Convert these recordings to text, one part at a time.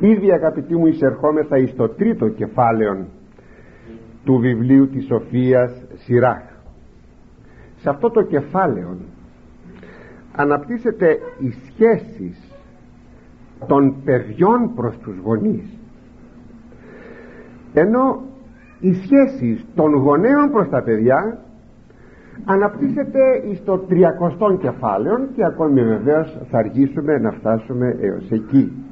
ήδη αγαπητοί μου εισερχόμεθα εις το τρίτο κεφάλαιο του βιβλίου της Σοφίας Σιράχ. Σε αυτό το κεφάλαιο αναπτύσσεται οι σχέσεις των παιδιών προς τους γονείς ενώ οι σχέσεις των γονέων προς τα παιδιά αναπτύσσεται στο τριακοστό κεφάλαιο και ακόμη βεβαίως θα αργήσουμε να φτάσουμε έως εκεί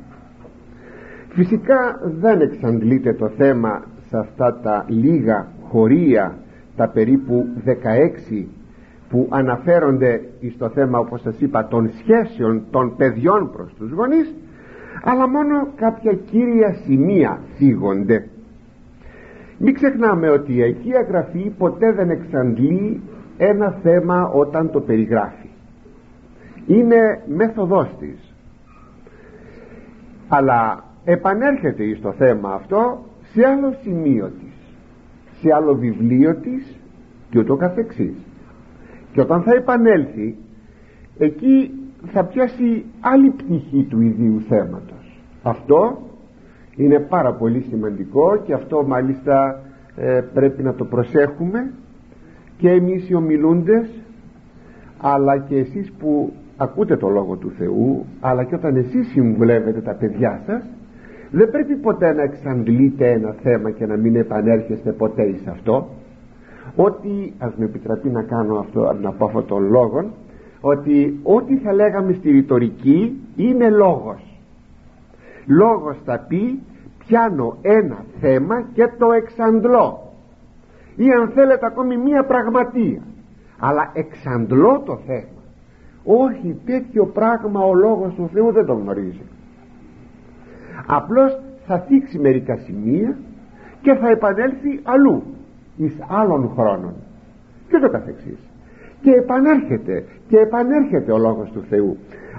φυσικά δεν εξαντλείται το θέμα σε αυτά τα λίγα χωρία τα περίπου 16 που αναφέρονται στο θέμα όπως σας είπα των σχέσεων των παιδιών προς τους γονείς αλλά μόνο κάποια κύρια σημεία θίγονται. Μην ξεχνάμε ότι η Αγία Γραφή ποτέ δεν εξαντλεί ένα θέμα όταν το περιγράφει. Είναι μέθοδός της. Αλλά επανέρχεται στο θέμα αυτό σε άλλο σημείο της σε άλλο βιβλίο της και ούτω καθεξής. Και όταν θα επανέλθει εκεί θα πιάσει άλλη πτυχή του ιδίου θέματος. Αυτό είναι πάρα πολύ σημαντικό και αυτό μάλιστα ε, πρέπει να το προσέχουμε και εμείς οι ομιλούντες αλλά και εσείς που ακούτε το Λόγο του Θεού αλλά και όταν εσείς συμβουλεύετε τα παιδιά σας δεν πρέπει ποτέ να εξαντλείτε ένα θέμα και να μην επανέρχεστε ποτέ σε αυτό. Ότι ας με επιτραπεί να κάνω αυτό να πω αυτόν τον λόγο ότι ό,τι θα λέγαμε στη ρητορική είναι λόγος. Λόγος θα πει πιάνω ένα θέμα και το εξαντλώ. Ή αν θέλετε ακόμη μία πραγματεία. Αλλά εξαντλώ το θέμα. Όχι τέτοιο πράγμα ο λόγος του Θεού δεν το γνωρίζει απλώς θα θίξει μερικά σημεία και θα επανέλθει αλλού εις άλλων χρόνων. Και το καθεξής. Και επανέρχεται και επανέρχεται ο λόγος του Θεού.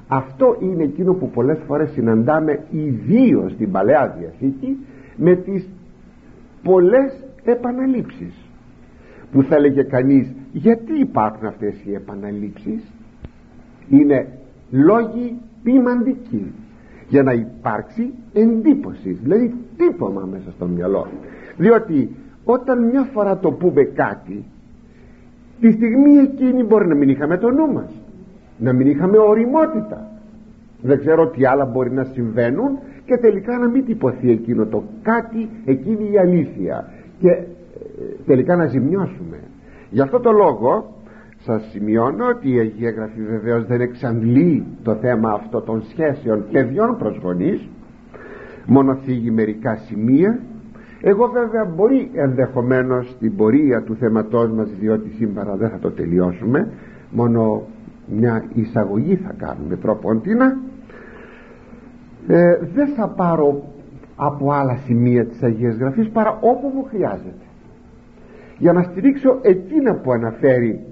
Αυτό είναι εκείνο που πολλές φορές συναντάμε ιδίως στην Παλαιά Διαθήκη με τις πολλές επαναλήψεις. Που θα έλεγε κανείς γιατί υπάρχουν αυτές οι επαναλήψεις; Είναι λόγοι ποιμαντικοί για να υπάρξει εντύπωση δηλαδή τύπομα μέσα στο μυαλό. Διότι όταν μια φορά το πούμε κάτι τη στιγμή εκείνη μπορεί να μην είχαμε το νου μας να μην είχαμε οριμότητα. Δεν ξέρω τι άλλα μπορεί να συμβαίνουν και τελικά να μην τυπωθεί εκείνο το κάτι εκείνη η αλήθεια. Και ε, τελικά να ζημιώσουμε. Γι' αυτό το λόγο σας σημειώνω ότι η Αγία Γραφή βεβαίως δεν εξαντλεί το θέμα αυτό των σχέσεων παιδιών προς γονείς. Μόνο θίγει μερικά σημεία. Εγώ βέβαια μπορεί ενδεχομένως στην πορεία του θέματός μας διότι σήμερα δεν θα το τελειώσουμε μόνο μια εισαγωγή θα κάνουμε τρόποντινα ε, δεν θα πάρω από άλλα σημεία της Αγίας Γραφής παρά όπου μου χρειάζεται. Για να στηρίξω εκείνα που αναφέρει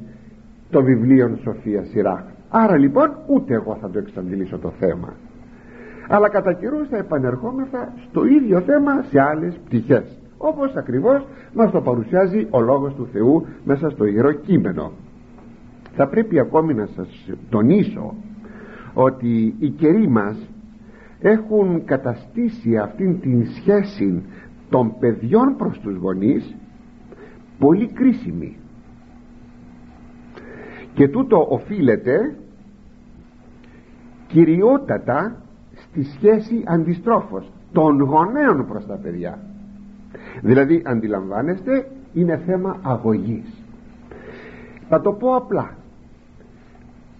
το βιβλίο Σοφία Σιράχ άρα λοιπόν ούτε εγώ θα το εξαντλήσω το θέμα. Αλλά κατά καιρούς θα επανερχόμεθα στο ίδιο θέμα σε άλλες πτυχές όπως ακριβώς μας το παρουσιάζει ο Λόγος του Θεού μέσα στο Ιερό Κείμενο. Θα πρέπει ακόμη να σας τονίσω ότι οι καιροί μας έχουν καταστήσει αυτήν την σχέση των παιδιών προς τους γονείς πολύ κρίσιμη και τούτο οφείλεται κυριότατα στη σχέση αντιστρόφως των γονέων προς τα παιδιά. Δηλαδή αντιλαμβάνεστε είναι θέμα αγωγής. Θα το πω απλά.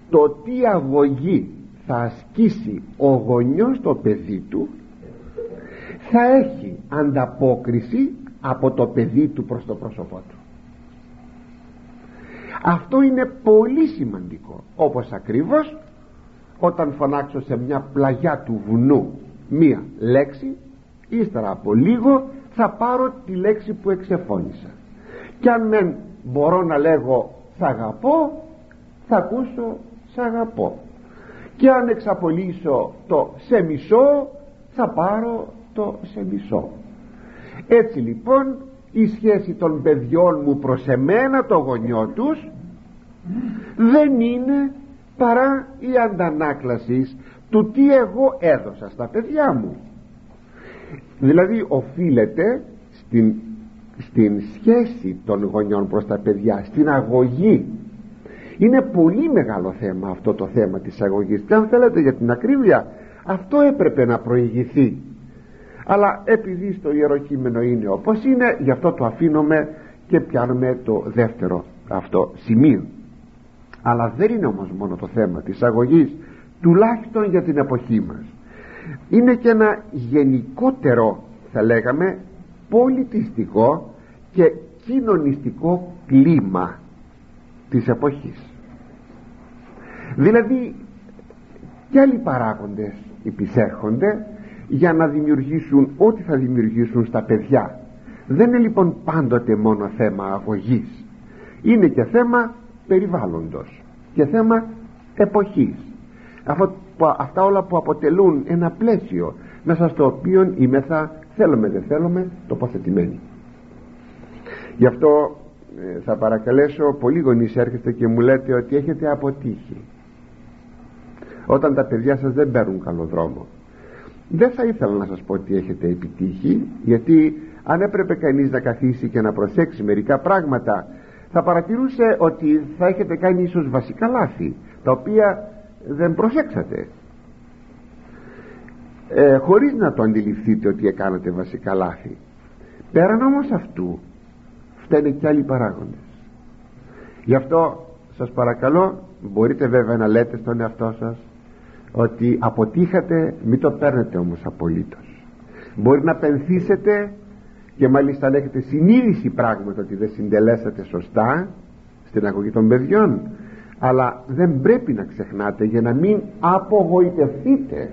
Το τι αγωγή θα ασκήσει ο γονιός το παιδί του θα έχει ανταπόκριση από το παιδί του προς το πρόσωπό του αυτό είναι πολύ σημαντικό. Όπως ακριβώς όταν φωνάξω σε μια πλαγιά του βουνού μία λέξη ύστερα από λίγο θα πάρω τη λέξη που εξεφώνησα. Και αν δεν μπορώ να λέγω σ' αγαπώ θα ακούσω σ' αγαπώ και αν εξαπολύσω το σε μισό θα πάρω το σε μισό έτσι λοιπόν η σχέση των παιδιών μου προς εμένα το γονιό τους δεν είναι παρά η αντανάκλασης του τι εγώ έδωσα στα παιδιά μου. Δηλαδή οφείλεται στην, στην σχέση των γονιών προς τα παιδιά στην αγωγή. Είναι πολύ μεγάλο θέμα αυτό το θέμα της αγωγής. Και αν θέλετε για την ακρίβεια αυτό έπρεπε να προηγηθεί. Αλλά επειδή στο Ιερό Κείμενο είναι όπως είναι γι' αυτό το αφήνουμε και πιάνουμε το δεύτερο αυτό σημείο αλλά δεν είναι όμως μόνο το θέμα της αγωγής τουλάχιστον για την εποχή μας. Είναι και ένα γενικότερο θα λέγαμε πολιτιστικό και κοινωνιστικό κλίμα της εποχής. Δηλαδή και άλλοι παράγοντες υπησέρχονται για να δημιουργήσουν ό,τι θα δημιουργήσουν στα παιδιά. Δεν είναι λοιπόν πάντοτε μόνο θέμα αγωγής. Είναι και θέμα περιβάλλοντος και θέμα εποχής. Αυτά όλα που αποτελούν ένα πλαίσιο μέσα στο οποίο είμεθα θέλουμε δεν θέλουμε τοποθετημένοι. Γι' αυτό ε, θα παρακαλέσω πολλοί γονείς έρχεστε και μου λέτε ότι έχετε αποτύχει. Όταν τα παιδιά σας δεν παίρνουν καλό δρόμο. Δεν θα ήθελα να σας πω ότι έχετε επιτύχει γιατί αν έπρεπε κανείς να καθίσει και να προσέξει μερικά πράγματα θα παρατηρούσε ότι θα έχετε κάνει ίσως βασικά λάθη τα οποία δεν προσέξατε. Ε, χωρίς να το αντιληφθείτε ότι έκανατε βασικά λάθη. Πέραν όμως αυτού φταίνε και άλλοι παράγοντες. Γι' αυτό σας παρακαλώ μπορείτε βέβαια να λέτε στον εαυτό σας ότι αποτύχατε μην το παίρνετε όμως απολύτως. Μπορεί να πενθήσετε και μάλιστα να έχετε συνείδηση πράγματι ότι δεν συντελέσατε σωστά στην αγωγή των παιδιών. Αλλά δεν πρέπει να ξεχνάτε για να μην απογοητευτείτε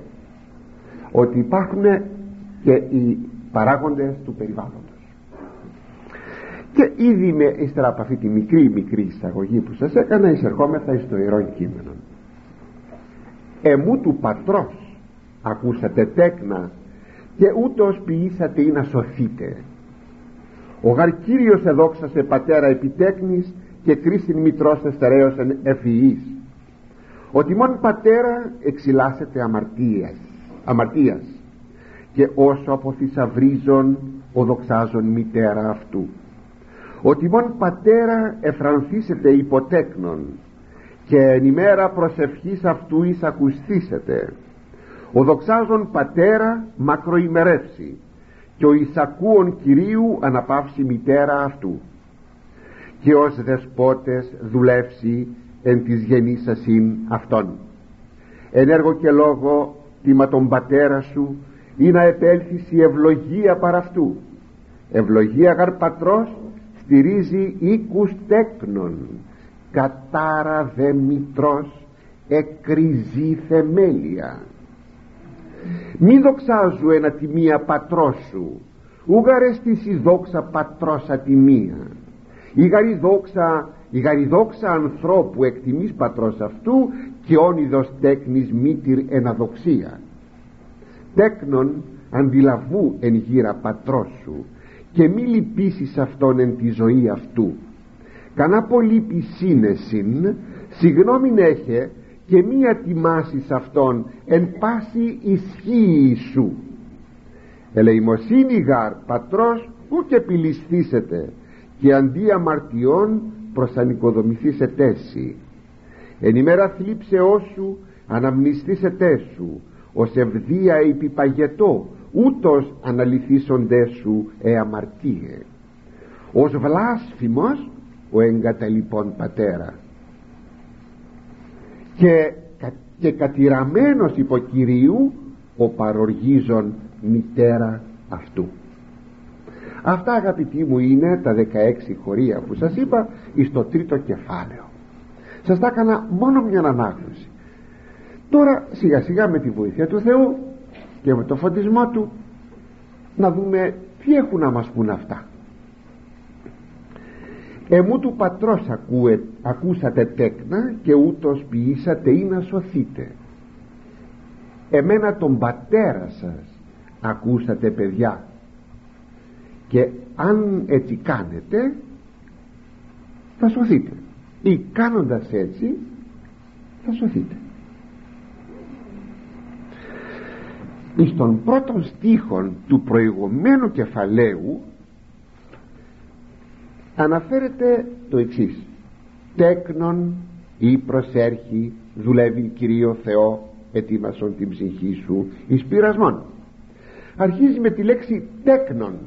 ότι υπάρχουν και οι παράγοντες του περιβάλλοντος. Και ήδη με ύστερα από αυτή τη μικρή μικρή εισαγωγή που σας έκανα εισερχόμεθα στο Ιερό Κείμενο. Εμού του πατρός ακούσατε τέκνα και ούτως ποιήσατε ή να σωθείτε ο γαρ Κύριος εδόξασε πατέρα επιτέκνης και κρίσιν μητρός εστερέωσεν ευφυής ο τιμών πατέρα εξυλάσσεται αμαρτίας, αμαρτίας. Και όσο αποθυσαυρίζον ο δοξάζον μητέρα αυτού. Ο τιμών πατέρα εφρανθήσεται υποτέκνον και εν ημέρα προσευχής αυτού εισακουστήσετε ο δοξάζον πατέρα μακροημερεύσει και ο εισακούων Κυρίου αναπαύσει μητέρα αυτού. Και ως δεσπότες δουλεύσει εν της γεννήσασιν αυτών. Εν έργο και λόγο τίμα τον πατέρα σου ή να επέλθεις η ευλογία παρά αυτού. Ευλογία γαρ πατρός στηρίζει οίκους τέκνων. Κατάρα δε μητρός εκριζεί θεμέλια μη δοξάζου ένα τιμία πατρός σου. Ούγαρες της η δόξα πατρός ατιμία η γαριδόξα, η γαριδόξα ανθρώπου εκτιμής πατρός αυτού και όνειδος τέκνης μήτυρ εναδοξία. Τέκνον αντιλαβού εν γύρα πατρός σου και μη λυπήσεις αυτόν εν τη ζωή αυτού. Κανά πολύ πισίνεσιν συγγνώμην έχε και μη ατιμάσεις αυτόν εν πάση ισχύει σου. Ελεημοσύνη γαρ πατρός ου και επιληστήσετε και αντί αμαρτιών προσανοικοδομηθεί σε τέση εν ημέρα θλίψεώς σου αναμνηστήσετε σου ως ευδία επιπαγετό ούτως αναλυθήσονται σου ε αμαρτίες. Ως βλάσφημος ο εγκαταλειπών πατέρας και, και κατηραμένος υποκυρίου ο παροργίζων μητέρα αυτού. Αυτά αγαπητοί μου είναι τα 16 χωρία που σας είπα εις το τρίτο κεφάλαιο. Σας τα έκανα μόνο μια ανάγνωση. Τώρα σιγά σιγά με τη βοήθεια του Θεού και με το φωτισμό του να δούμε τι έχουν να μας πούν αυτά εμού του πατρός ακούε, ακούσατε τέκνα και ούτως ποιήσατε ή να σωθείτε. Εμένα τον πατέρα σας ακούσατε παιδιά. Και αν έτσι κάνετε θα σωθείτε. Ή κάνοντας έτσι θα σωθείτε. Στον πρώτον στίχον του προηγουμένου κεφαλαίου αναφέρεται το εξής. Τέκνον ή προσέρχει δουλεύει Κυρίο Θεό ετοίμασον την ψυχή σου εις πειρασμόν αρχίζει με τη λέξη τέκνον.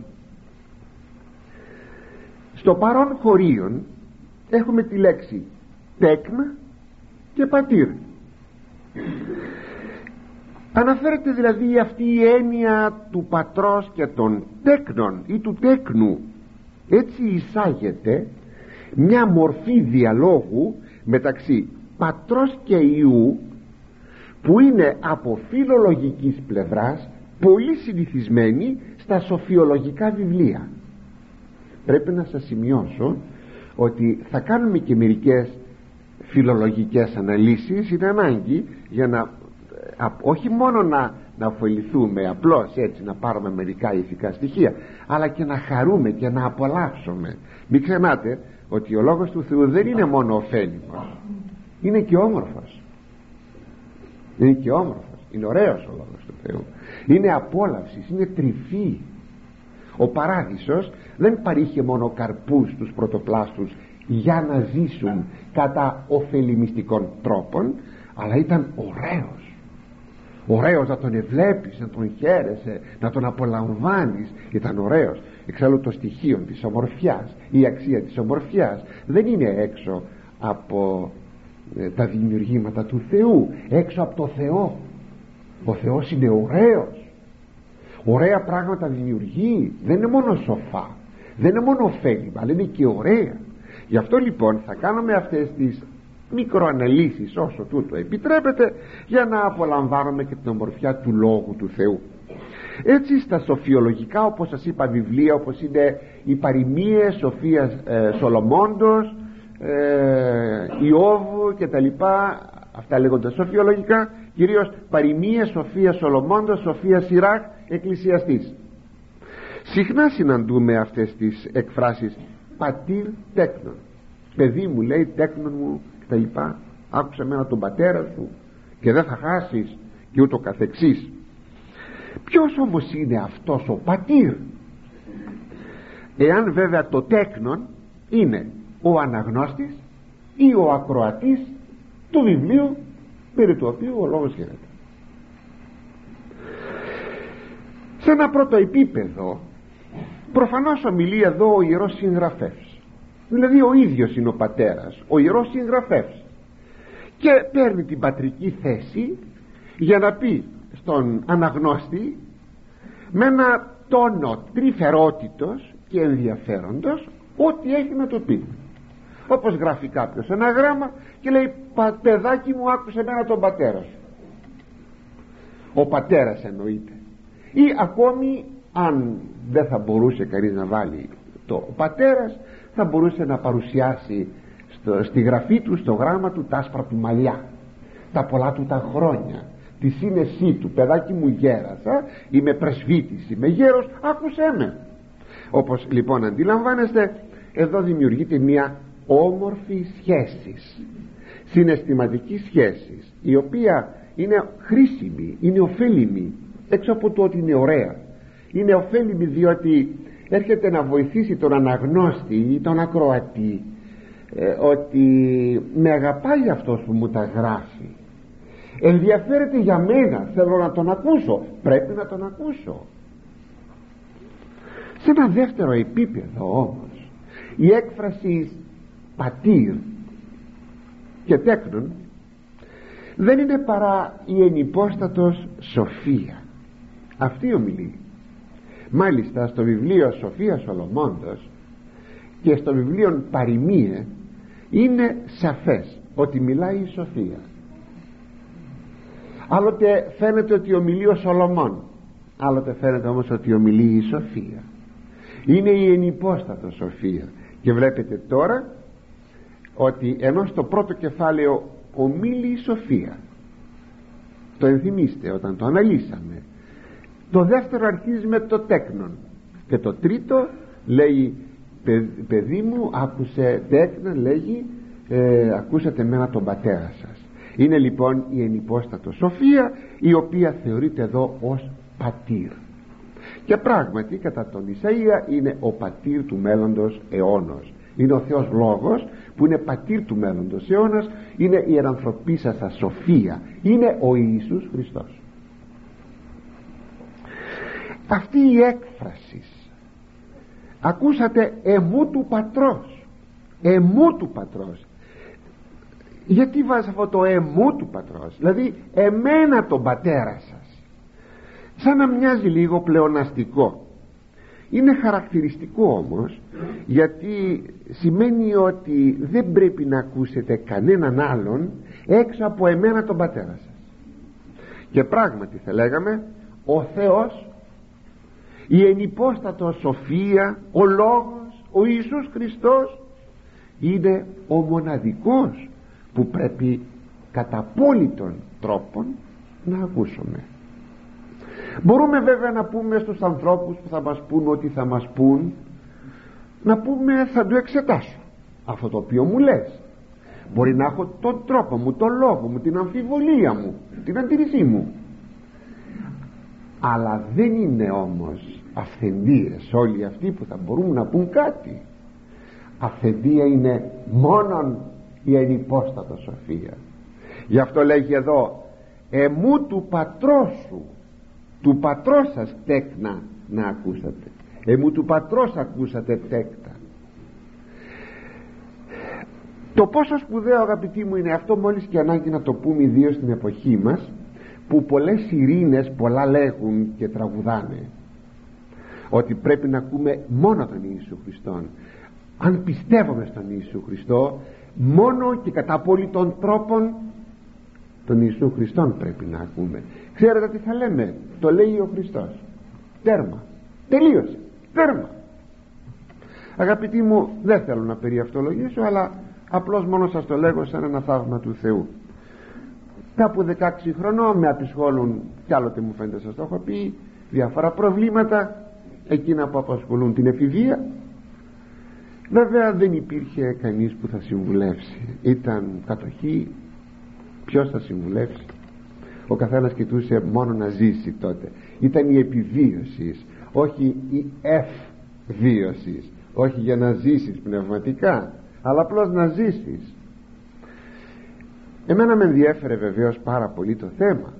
Στο παρόν χωρίον έχουμε τη λέξη τέκνα και πατήρ. Αναφέρεται δηλαδή αυτή η έννοια του πατρός και των τέκνων ή του τέκνου έτσι εισάγεται μια μορφή διαλόγου μεταξύ πατρός και ιού που είναι από φιλολογικής πλευράς πολύ συνηθισμένη στα σοφιολογικά βιβλία. Πρέπει να σας σημειώσω ότι θα κάνουμε και μερικές φιλολογικές αναλύσεις είναι ανάγκη για να όχι μόνο να, να ωφεληθούμε απλώς έτσι να πάρουμε μερικά ηθικά στοιχεία αλλά και να χαρούμε και να απολαύσουμε. Μην ξεχνάτε ότι ο Λόγος του Θεού δεν είναι μόνο ωφέλιμος είναι και όμορφος. Είναι και όμορφος. Είναι ωραίος ο Λόγος του Θεού. Είναι απόλαυσης, είναι τρυφή. Ο παράδεισος δεν παρήχε μόνο καρπούς στους πρωτοπλάστους για να ζήσουν κατά ωφελημιστικών τρόπων αλλά ήταν ωραίος ωραίος να τον ευλέπεις να τον χαίρεσαι να τον απολαμβάνεις. Ήταν ωραίος. Εξάλλου το στοιχείο της ομορφιάς η αξία της ομορφιάς δεν είναι έξω από ε, τα δημιουργήματα του Θεού. Έξω από το Θεό. Ο Θεός είναι ωραίος. Ωραία πράγματα δημιουργεί. Δεν είναι μόνο σοφά. Δεν είναι μόνο ωφέλιμα αλλά είναι και ωραία. Γι' αυτό λοιπόν θα κάνουμε αυτές τις μικροαναλύσεις όσο τούτο επιτρέπεται για να απολαμβάνουμε και την ομορφιά του Λόγου του Θεού. Έτσι στα σοφιολογικά όπως σας είπα βιβλία όπως είναι οι παροιμίες Σοφίας ε, Σολομόντος ε, Ιώβου και τα λοιπά αυτά λέγονται σοφιολογικά κυρίως παροιμίες Σοφίας Σολομόντος Σοφίας Σιράκ εκκλησιαστής. Συχνά συναντούμε αυτές τις εκφράσεις πατήρ τέκνον παιδί μου λέει τέκνον μου και τα λοιπά. Άκουσα μένα τον πατέρα σου και δεν θα χάσεις και ούτω καθεξής. Ποιος όμως είναι αυτός ο πατήρ; Εάν βέβαια το τέκνον είναι ο αναγνώστης ή ο ακροατής του βιβλίου περί του οποίου ο λόγος γίνεται σε ένα πρώτο επίπεδο προφανώς ομιλεί εδώ ο Ιερός Συγγραφεύς δηλαδή ο ίδιος είναι ο πατέρας ο Ιερός Συγγραφεύς και παίρνει την πατρική θέση για να πει στον αναγνώστη με ένα τόνο τρυφερότητος και ενδιαφέροντος ό,τι έχει να το πει. Όπως γράφει κάποιος ένα γράμμα και λέει παιδάκι μου άκουσε εμένα τον πατέρα σου ο πατέρας εννοείται. Ή ακόμη αν δεν θα μπορούσε κανείς να βάλει το ο πατέρας θα μπορούσε να παρουσιάσει στο, στη γραφή του στο γράμμα του τα άσπρα του μαλλιά. Τα πολλά του τα χρόνια. Τη σύνεσή του παιδάκι μου γέρασα. Είμαι πρεσβύτης είμαι γέρος. Άκουσέ με. Όπως λοιπόν αντιλαμβάνεστε εδώ δημιουργείται μια όμορφη σχέση. Συναισθηματική σχέση η οποία είναι χρήσιμη είναι ωφέλιμη έξω από το ότι είναι ωραία. Είναι ωφέλιμη διότι έρχεται να βοηθήσει τον αναγνώστη ή τον ακροατή ε, ότι με αγαπάει αυτός που μου τα γράφει. Ενδιαφέρεται για μένα. Θέλω να τον ακούσω. Πρέπει να τον ακούσω σε ένα δεύτερο επίπεδο όμως η έκφραση πατήρ και τέκνον δεν είναι παρά η ενυπόστατος σοφία. Αυτή ομιλεί μάλιστα στο βιβλίο Σοφίας Σολομώντος και στο βιβλίο Παριμίε είναι σαφές ότι μιλάει η Σοφία. Άλλοτε φαίνεται ότι ομιλεί ο Σολομών. Άλλοτε φαίνεται όμως ότι ομιλεί η Σοφία. Είναι η ενυπόστατο Σοφία. Και βλέπετε τώρα ότι ενώ στο πρώτο κεφάλαιο ομίλει η Σοφία το ενθυμίστε όταν το αναλύσαμε το δεύτερο αρχίζει με το τέκνον. Και το τρίτο λέει παιδί μου άκουσε τέκνον λέγει ε, ακούσατε μένα τον πατέρα σας είναι λοιπόν η ενυπόστατο σοφία η οποία θεωρείται εδώ ως πατήρ. Και πράγματι κατά τον Ισαΐα είναι ο πατήρ του μέλλοντος αιώνος. Είναι ο Θεός Λόγος που είναι πατήρ του μέλλοντος αιώνας είναι η ερανθρωπίσασα σοφία. Είναι ο Ιησούς Χριστός αυτή η έκφραση. Ακούσατε εμού του πατρός εμού του πατρός. Γιατί βάζει αυτό το εμού του πατρός δηλαδή εμένα τον πατέρα σας. Σαν να μοιάζει λίγο πλεοναστικό. Είναι χαρακτηριστικό όμως γιατί σημαίνει ότι δεν πρέπει να ακούσετε κανέναν άλλον έξω από εμένα τον πατέρα σας. Και πράγματι θα λέγαμε ο Θεός η ενυπόστατος σοφία ο Λόγος ο Ιησούς Χριστός είναι ο μοναδικός που πρέπει κατά απόλυτον τρόπον να ακούσουμε. Μπορούμε βέβαια να πούμε στους ανθρώπους που θα μας πούν ότι θα μας πούν να πούμε θα το εξετάσω αυτό το οποίο μου λες μπορεί να έχω τον τρόπο μου, τον λόγο μου, την αμφιβολία μου την αντίρρησή μου αλλά δεν είναι όμως αυθεντίες όλοι αυτοί που θα μπορούν να πούν κάτι. Αυθεντία είναι μόνον η ενυπόστατα σοφία. Γι' αυτό λέγει εδώ εμού του πατρός σου του πατρός σας τέκνα να ακούσατε. Εμού του πατρός ακούσατε τέκτα το πόσο σπουδαίο αγαπητοί μου είναι αυτό μόλις και ανάγκη να το πούμε ιδίως στην εποχή μας που πολλές ειρήνες πολλά λέγουν και τραγουδάνε ότι πρέπει να ακούμε μόνο τον Ιησού Χριστόν. Αν πιστεύουμε στον Ιησού Χριστό μόνο και κατά απόλυτον τρόπον τον Ιησού Χριστόν πρέπει να ακούμε. Ξέρετε τι θα λέμε; Το λέει ο Χριστός. Τέρμα. Τελείωσε. Τέρμα. Αγαπητοί μου δεν θέλω να περιαυτολογήσω αλλά απλώς μόνο σας το λέγω σαν ένα θαύμα του Θεού κάπου 16 χρονών με απεισχόλουν κι άλλοτε μου φαίνεται σας το έχω πει διάφορα προβλήματα εκείνα που απασχολούν την εφηβεία. Βέβαια δεν υπήρχε κανείς που θα συμβουλεύσει. Ήταν κατοχή. Ποιος θα συμβουλεύσει; Ο καθένας κοιτούσε μόνο να ζήσει τότε. Ήταν η επιβίωση όχι η ευβίωση όχι για να ζήσεις πνευματικά αλλά απλώς να ζήσεις εμένα με ενδιέφερε βεβαίως πάρα πολύ το θέμα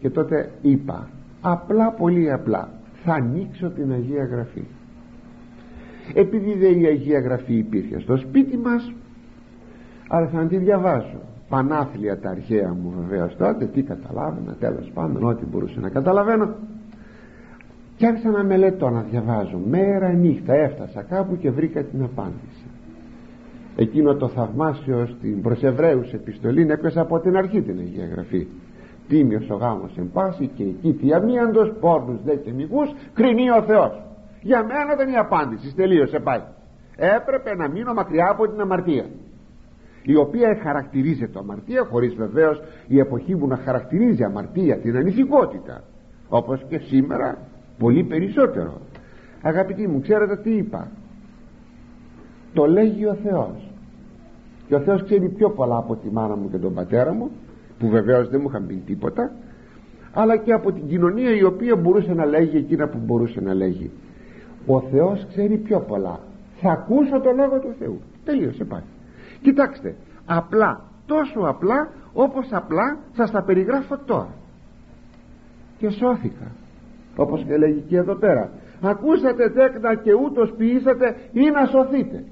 και τότε είπα απλά πολύ απλά θα ανοίξω την Αγία Γραφή. Επειδή δεν η Αγία Γραφή υπήρχε στο σπίτι μας αλλά θα τη διαβάζω πανάθλια τα αρχαία μου βεβαίως τότε τι καταλάβαινα τέλος πάντων ό,τι μπορούσα να καταλαβαίνω. Και άρχισα να μελετώ να διαβάζω. Μέρα νύχτα έφτασα κάπου και βρήκα την απάντηση εκείνο το θαυμάσιο στην προς Εβραίους επιστολή έπεσα από την αρχή την Αγία Γραφή. Τίμιος ο γάμος εν πάση και εκεί τι αμίαντος πόρνους δε και μηγούς κρινεί ο Θεός. Για μένα ήταν η απάντηση τελείωσε πάει. Έπρεπε να μείνω μακριά από την αμαρτία. Η οποία χαρακτηρίζεται αμαρτία χωρίς βεβαίως η εποχή που να χαρακτηρίζει αμαρτία την ανηθικότητα όπως και σήμερα πολύ περισσότερο. Αγαπητοί μου ξέρετε τι είπα; Το λέγει ο Θεός και ο Θεός ξέρει πιο πολλά από τη μάνα μου και τον πατέρα μου που βεβαίως δεν μου είχαν πει τίποτα αλλά και από την κοινωνία η οποία μπορούσε να λέγει εκείνα που μπορούσε να λέγει. Ο Θεός ξέρει πιο πολλά. Θα ακούσω το λόγο του Θεού. Τελείωσε πάλι κοιτάξτε απλά τόσο απλά όπως απλά σας τα περιγράφω τώρα. Και σώθηκα όπως και λέγει και εδώ πέρα. Ακούσατε τέκνα και ούτως ποιήσατε ή να σωθείτε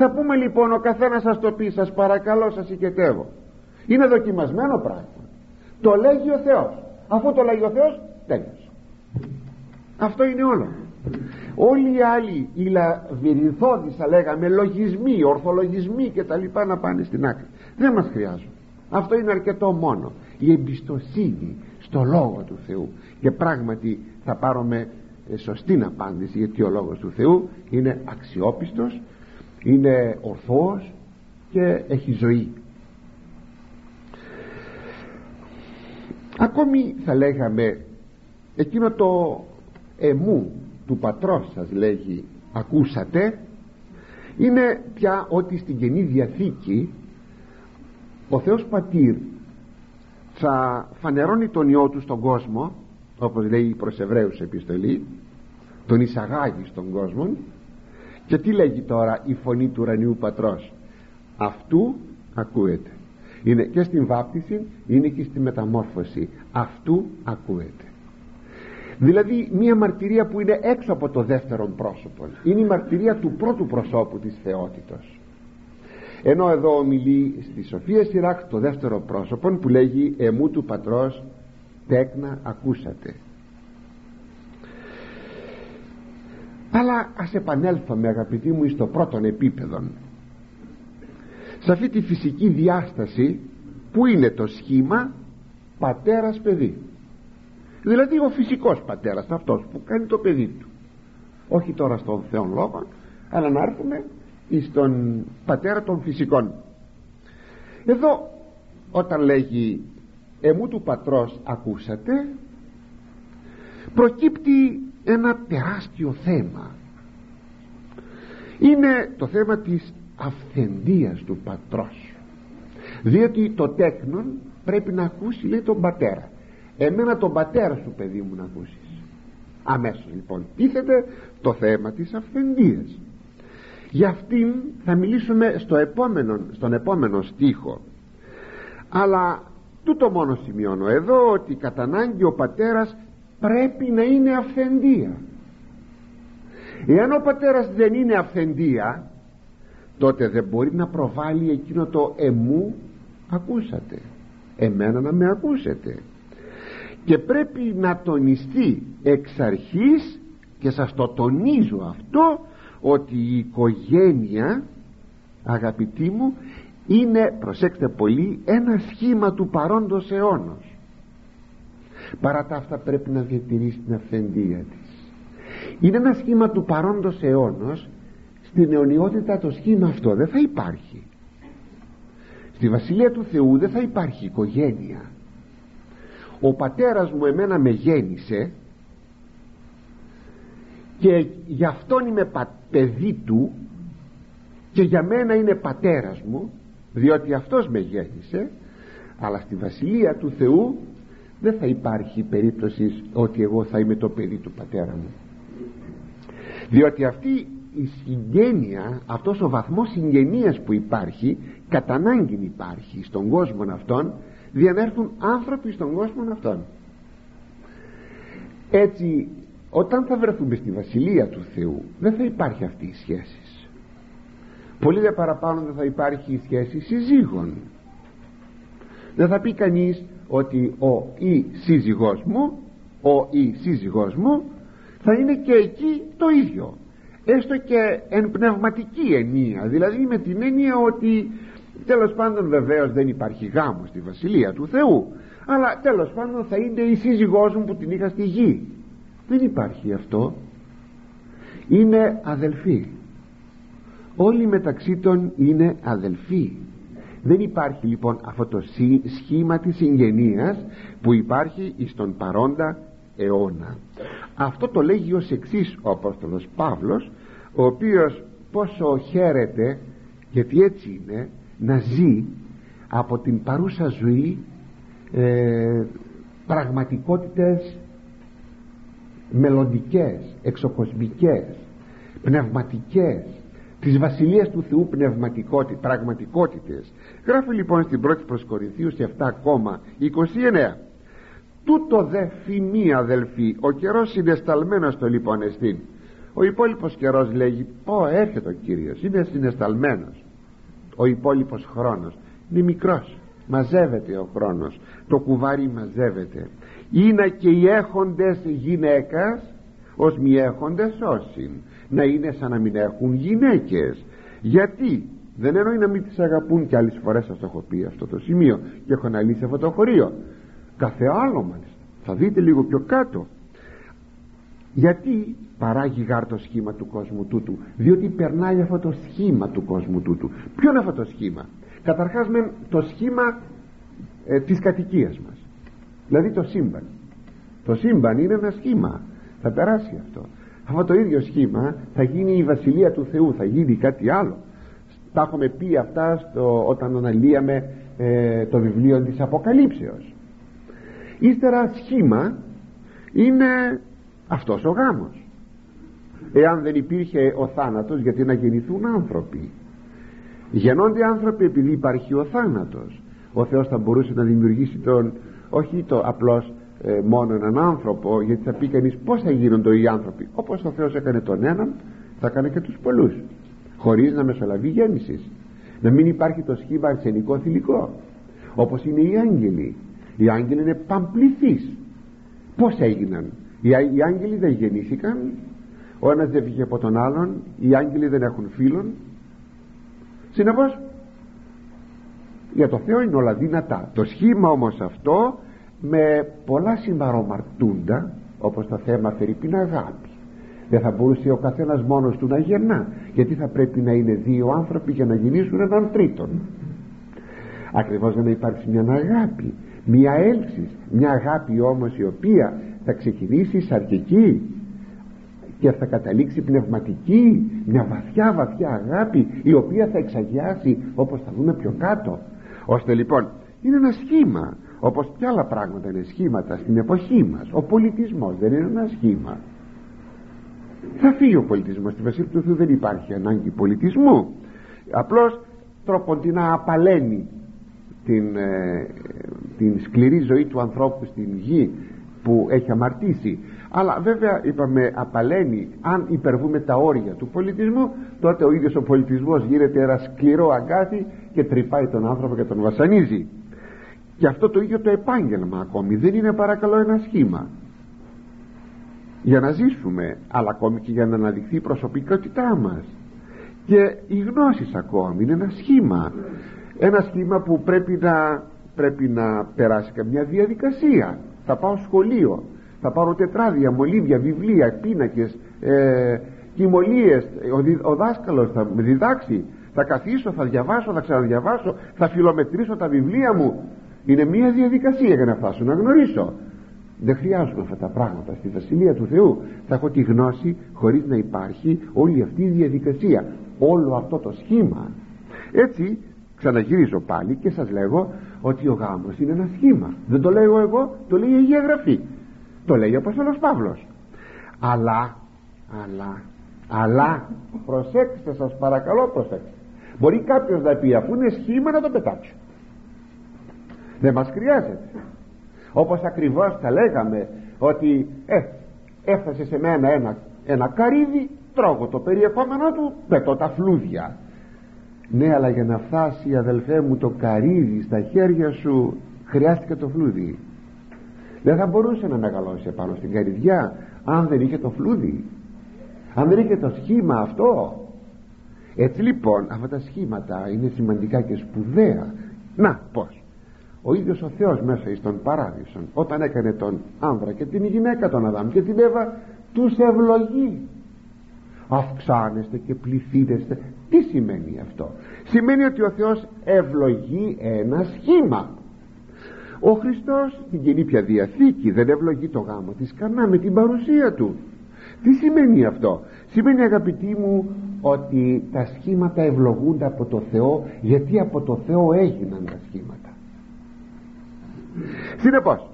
θα πούμε λοιπόν ο καθένας σας το πει σας παρακαλώ σας οικετεύω είναι δοκιμασμένο πράγμα. Το λέγει ο Θεός. Αφού το λέγει ο Θεός τέλειωσε. Αυτό είναι όλο. Όλοι οι άλλοι οι λαβυρινθώδεις θα λέγαμε λογισμοί, ορθολογισμοί και τα λοιπά να πάνε στην άκρη. Δεν μας χρειάζουν αυτό είναι αρκετό μόνο. Η εμπιστοσύνη στο Λόγο του Θεού. Και πράγματι θα πάρουμε ε, σωστή απάντηση γιατί ο Λόγος του Θεού είναι αξιόπιστος είναι ορθός και έχει ζωή. Ακόμη θα λέγαμε εκείνο το εμού του πατρός σας λέγει ακούσατε είναι πια ότι στην Καινή Διαθήκη ο Θεός Πατήρ θα φανερώνει τον Υιό του στον κόσμο όπως λέει προς Εβραίους επιστολή τον εισαγάγει στον κόσμο και τι λέγει τώρα η φωνή του ουρανίου πατρός; Αυτού ακούεται. Είναι και στην βάπτιση είναι και στη μεταμόρφωση. Αυτού ακούεται. Δηλαδή μια μαρτυρία που είναι έξω από το δεύτερο πρόσωπο. Είναι η μαρτυρία του πρώτου προσώπου της θεότητος. Ενώ εδώ ομιλεί στη Σοφία Σιράκ το δεύτερο πρόσωπο που λέγει εμού του πατρός τέκνα ακούσατε αλλά ας επανέλθουμε αγαπητοί μου στο πρώτον επίπεδο σε αυτή τη φυσική διάσταση που είναι το σχήμα πατέρας παιδί. Δηλαδή ο φυσικός πατέρας αυτός που κάνει το παιδί του. Όχι τώρα στον Θεό λόγο αλλά να έρθουμε στον πατέρα των φυσικών. Εδώ όταν λέγει εμού του πατρός ακούσατε προκύπτει ένα τεράστιο θέμα. Είναι το θέμα της αυθεντίας του πατρός. Διότι το τέκνον πρέπει να ακούσει λέει τον πατέρα. Εμένα τον πατέρα σου παιδί μου να ακούσεις. Αμέσως λοιπόν τίθεται το θέμα της αυθεντίας. Για αυτήν θα μιλήσουμε στο επόμενο, στον επόμενο στίχο. Αλλά τούτο μόνο σημειώνω εδώ ότι κατά ανάγκη ο πατέρας πρέπει να είναι αυθεντία. Εάν ο πατέρας δεν είναι αυθεντία τότε δεν μπορεί να προβάλλει εκείνο το εμού ακούσατε εμένα να με ακούσετε. Και πρέπει να τονιστεί εξ αρχής και σας το τονίζω αυτό ότι η οικογένεια αγαπητοί μου είναι προσέξτε πολύ ένα σχήμα του παρόντος αιώνος παρά τα αυτά πρέπει να διατηρήσει την αυθεντία της. Είναι ένα σχήμα του παρόντος αιώνος. Στην αιωνιότητα το σχήμα αυτό δεν θα υπάρχει. Στη Βασιλεία του Θεού δεν θα υπάρχει οικογένεια. Ο πατέρας μου εμένα με γέννησε και γι' αυτόν είμαι παιδί του και για μένα είναι πατέρας μου διότι αυτός με γέννησε. Αλλά στη Βασιλεία του Θεού δεν θα υπάρχει περίπτωση ότι εγώ θα είμαι το παιδί του πατέρα μου. Διότι αυτή η συγγένεια αυτός ο βαθμός συγγενείας που υπάρχει κατά ανάγκη υπάρχει στον κόσμο αυτόν διανέρθουν άνθρωποι στον κόσμο αυτόν. Έτσι όταν θα βρεθούμε στη Βασιλεία του Θεού δεν θα υπάρχει αυτή η σχέση. Πολύ δε παραπάνω δεν θα υπάρχει η σχέση συζύγων. Δεν θα πει κανείς ότι ο ή σύζυγός μου ο ή σύζυγός μου θα είναι και εκεί το ίδιο. Έστω και εν πνευματική ενία. Δηλαδή με την έννοια ότι τέλος πάντων βεβαίως δεν υπάρχει γάμος στη Βασιλεία του Θεού αλλά τέλος πάντων θα είναι η σύζυγός μου που την είχα στη γη. Δεν υπάρχει αυτό. Είναι αδελφοί όλοι μεταξύ των είναι αδελφοί δεν υπάρχει λοιπόν αυτό το σχήμα της συγγενείας που υπάρχει στον παρόντα αιώνα. Αυτό το λέγει ως εξής ο Απόστολος Παύλος ο οποίος πόσο χαίρεται γιατί έτσι είναι να ζει από την παρούσα ζωή ε, πραγματικότητες μελλοντικές, εξοκοσμικές πνευματικές της Βασιλείας του Θεού πραγματικότητες γράφει λοιπόν στην πρώτη προς Κορινθίους 7,29 τούτο δε φημί αδελφοί ο καιρός συνεσταλμένος το λοιπόν εστίν ο υπόλοιπος καιρός λέγει πω έρχεται ο Κύριος είναι συνεσταλμένος ο υπόλοιπος χρόνος είναι μικρός μαζεύεται ο χρόνος το κουβάρι μαζεύεται. Είναι και οι έχοντες γυναίκας ως μη έχοντες όσοι να είναι σαν να μην έχουν γυναίκες. Γιατί δεν εννοεί να μην τις αγαπούν και άλλες φορές σας το έχω πει αυτό το σημείο και έχω αναλύσει αυτό το χωρίο. Κάθε άλλο μάλιστα. Θα δείτε λίγο πιο κάτω. Γιατί παράγει γάρ το σχήμα του κόσμου τούτου; Διότι περνάει αυτό το σχήμα του κόσμου τούτου. Ποιο είναι αυτό το σχήμα; Καταρχάς με το σχήμα ε, της κατοικίας μας. Δηλαδή το σύμπαν. Το σύμπαν είναι ένα σχήμα. Θα περάσει αυτό. Αυτό το ίδιο σχήμα θα γίνει η Βασιλεία του Θεού. Θα γίνει κάτι άλλο τα έχουμε πει αυτά στο, όταν αναλύαμε ε, το βιβλίο της Αποκαλύψεως. Ύστερα σχήμα είναι αυτός ο γάμος. Εάν δεν υπήρχε ο θάνατος γιατί να γεννηθούν άνθρωποι; Γεννώνται άνθρωποι επειδή υπάρχει ο θάνατος. Ο Θεός θα μπορούσε να δημιουργήσει τον όχι το απλώς ε, μόνο έναν άνθρωπο γιατί θα πει κανείς πως θα γίνονται οι άνθρωποι. Όπως ο Θεός έκανε τον έναν θα έκανε και τους πολλούς χωρίς να μεσολαβεί γέννησης. Να μην υπάρχει το σχήμα αρσενικό θηλυκό όπως είναι οι άγγελοι. Οι άγγελοι είναι παμπληθείς. Πως έγιναν; Οι, οι άγγελοι δεν γεννήθηκαν. Ο ένας δεν βγήκε από τον άλλον. Οι άγγελοι δεν έχουν φίλων συνεπώς για το Θεό είναι όλα δυνατά το σχήμα όμως αυτό με πολλά συμπαρομαρτούντα όπως το θέμα Φερρυπίν αγάπη δεν θα μπορούσε ο καθένας μόνος του να γεννά γιατί θα πρέπει να είναι δύο άνθρωποι για να γεννήσουν έναν τρίτον. Ακριβώς για να υπάρξει μια αγάπη μια έλξη μια αγάπη όμως η οποία θα ξεκινήσει σαρκική και θα καταλήξει πνευματική μια βαθιά βαθιά αγάπη η οποία θα εξαγιάσει όπως θα δούμε πιο κάτω. Ώστε λοιπόν είναι ένα σχήμα όπως και άλλα πράγματα είναι σχήματα στην εποχή μας. Ο πολιτισμός δεν είναι ένα σχήμα θα φύγει ο πολιτισμός. Στη Βασίλεια του Θεού δεν υπάρχει ανάγκη πολιτισμού. Απλώς τροποντινά απαλαίνει την, ε, την σκληρή ζωή του ανθρώπου στην γη που έχει αμαρτήσει. Αλλά βέβαια είπαμε απαλαίνει αν υπερβούμε τα όρια του πολιτισμού τότε ο ίδιος ο πολιτισμός γίνεται ένα σκληρό αγκάθι και τρυπάει τον άνθρωπο και τον βασανίζει. Και αυτό το ίδιο το επάγγελμα ακόμη. Δεν είναι παρακαλώ ένα σχήμα για να ζήσουμε αλλά ακόμη και για να αναδειχθεί η προσωπικότητά μας. Και οι γνώσεις ακόμη είναι ένα σχήμα. Ένα σχήμα που πρέπει να, πρέπει να περάσει καμιά διαδικασία. Θα πάω σχολείο θα πάρω τετράδια, μολύβια, βιβλία, πίνακες ε, κοιμωλίες ο, ο δάσκαλος θα με διδάξει. Θα καθίσω, θα διαβάσω, θα ξαναδιαβάσω θα φιλομετρήσω τα βιβλία μου. Είναι μια διαδικασία για να φτάσω να γνωρίσω δεν χρειάζομαι αυτά τα πράγματα στη Βασιλεία του Θεού. Θα έχω τη γνώση χωρίς να υπάρχει όλη αυτή η διαδικασία. Όλο αυτό το σχήμα. Έτσι ξαναγυρίζω πάλι και σας λέγω ότι ο γάμος είναι ένα σχήμα. Δεν το λέω εγώ το λέει η Αγία Γραφή. Το λέει ο Απόστολος Παύλος. Αλλά αλλά αλλά προσέξτε σας παρακαλώ προσέξτε. Μπορεί κάποιος να πει αφού είναι σχήμα να το πετάξω. Δεν μας χρειάζεται όπως ακριβώς τα λέγαμε ότι ε, έφτασε σε μένα ένα, ένα καρύδι τρώγω το περιεχόμενό του πετώ τα φλούδια ναι αλλά για να φτάσει αδελφέ μου το καρύδι στα χέρια σου χρειάστηκε το φλούδι. Δεν θα μπορούσε να μεγαλώσει επάνω στην καρυδιά αν δεν είχε το φλούδι. Αν δεν είχε το σχήμα αυτό. Έτσι λοιπόν αυτά τα σχήματα είναι σημαντικά και σπουδαία. Να πως ο ίδιος ο Θεός μέσα εις τον παράδεισον όταν έκανε τον άνδρα και την γυναίκα τον Αδάμ και την Εύα τους ευλογεί. Αυξάνεστε και πληθύνεστε. Τι σημαίνει αυτό; Σημαίνει ότι ο Θεός ευλογεί ένα σχήμα. Ο Χριστός στην Καινή Πια Διαθήκη δεν ευλογεί το γάμο της κανά με την παρουσία του. Τι σημαίνει αυτό; Σημαίνει αγαπητοί μου ότι τα σχήματα ευλογούνται από το Θεό γιατί από το Θεό έγιναν τα σχήματα συνεπώς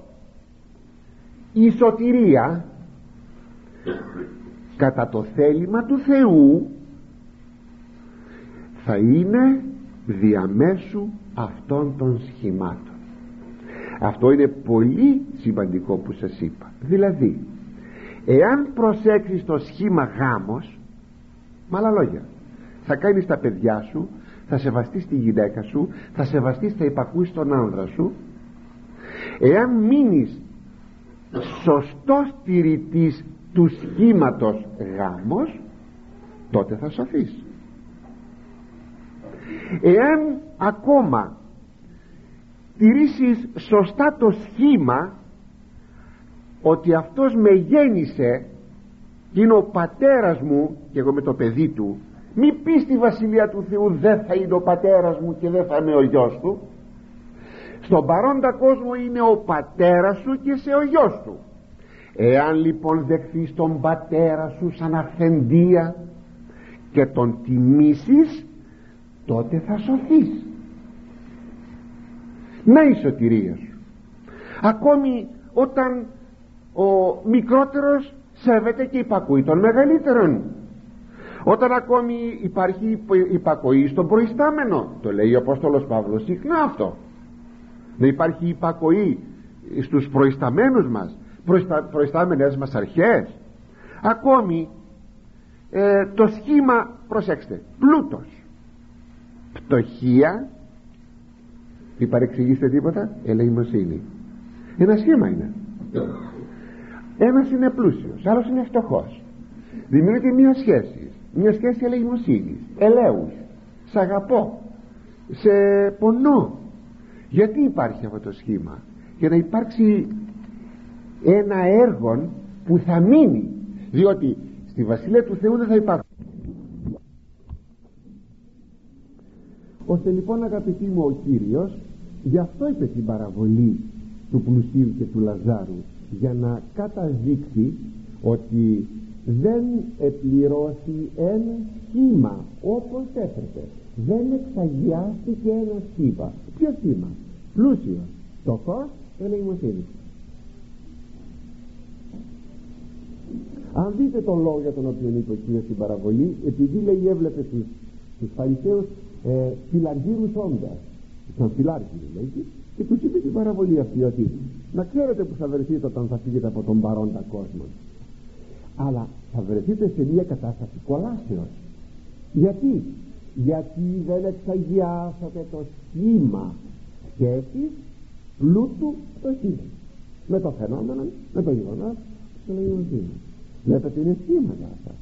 η σωτηρία κατά το θέλημα του Θεού θα είναι διαμέσου αυτών των σχημάτων. Αυτό είναι πολύ σημαντικό που σας είπα. Δηλαδή εάν προσέξεις το σχήμα γάμος με άλλα λόγια θα κάνεις τα παιδιά σου θα σεβαστείς τη γυναίκα σου θα σεβαστείς θα υπακούεις τον άνδρα σου εάν μείνεις σωστός τηρητής του σχήματος γάμος τότε θα σωθείς. Εάν ακόμα τηρήσεις σωστά το σχήμα ότι αυτός με γέννησε και είναι ο πατέρας μου και εγώ με το παιδί του μη πεις στη Βασιλεία του Θεού δεν θα είναι ο πατέρας μου και δεν θα είναι ο γιος του στον παρόντα κόσμο είναι ο πατέρας σου και σε ο γιος του εάν λοιπόν δεχθείς τον πατέρα σου σαν αυθεντία και τον τιμήσεις τότε θα σωθείς. Να η σωτηρία σου. Ακόμη όταν ο μικρότερος σέβεται και υπακούει των μεγαλύτερων όταν ακόμη υπάρχει υπακοή στον προϊστάμενο το λέει ο Απόστολος Παύλος συχνά αυτό να υπάρχει υπακοή στους προϊσταμένους μας προϊστα, προϊστάμενες μας αρχές. Ακόμη ε, το σχήμα προσέξτε πλούτος. Πτωχία. Μη παρεξηγήσετε τίποτα ελεημοσύνη. Ένα σχήμα είναι. Ένας είναι πλούσιος άλλος είναι φτωχός. Δημιουργείται μια σχέση μια σχέση ελεημοσύνης ελέους. Σε αγαπώ σε πονώ γιατί υπάρχει αυτό το σχήμα; Για να υπάρξει ένα έργο που θα μείνει διότι στη Βασιλεία του Θεού δεν θα υπάρχει ώστε λοιπόν αγαπητοί μου ο Κύριος γι' αυτό είπε την παραβολή του πλουσίου και του Λαζάρου για να καταδείξει ότι δεν επληρώθη ένα σχήμα όπως έπρεπε δεν εξαγιάστηκε ένας σχήμα ποιος σχήμα πλούσιος. Φτωχός ελεημοσύνη αν δείτε τον λόγο για τον οποίο είπε ο Κύριος στην παραβολή επειδή λέει έβλεπε τους, τους Φαρισαίους ε, φυλαργύρους όντας. Ήταν φυλάργυροι λέει και τους είπε την παραβολή αυτή ότι να ξέρετε που θα βρεθείτε όταν θα φύγετε από τον παρόντα κόσμος. Αλλά θα βρεθείτε σε μια κατάσταση κολάσεως. Γιατί; Γιατί δεν εξαγιάσατε το σχήμα σχέσης πλούτου σχήμα. Με το φαινόμενο με το γεγονός το λέει βλέπετε είναι σχήματα αυτά.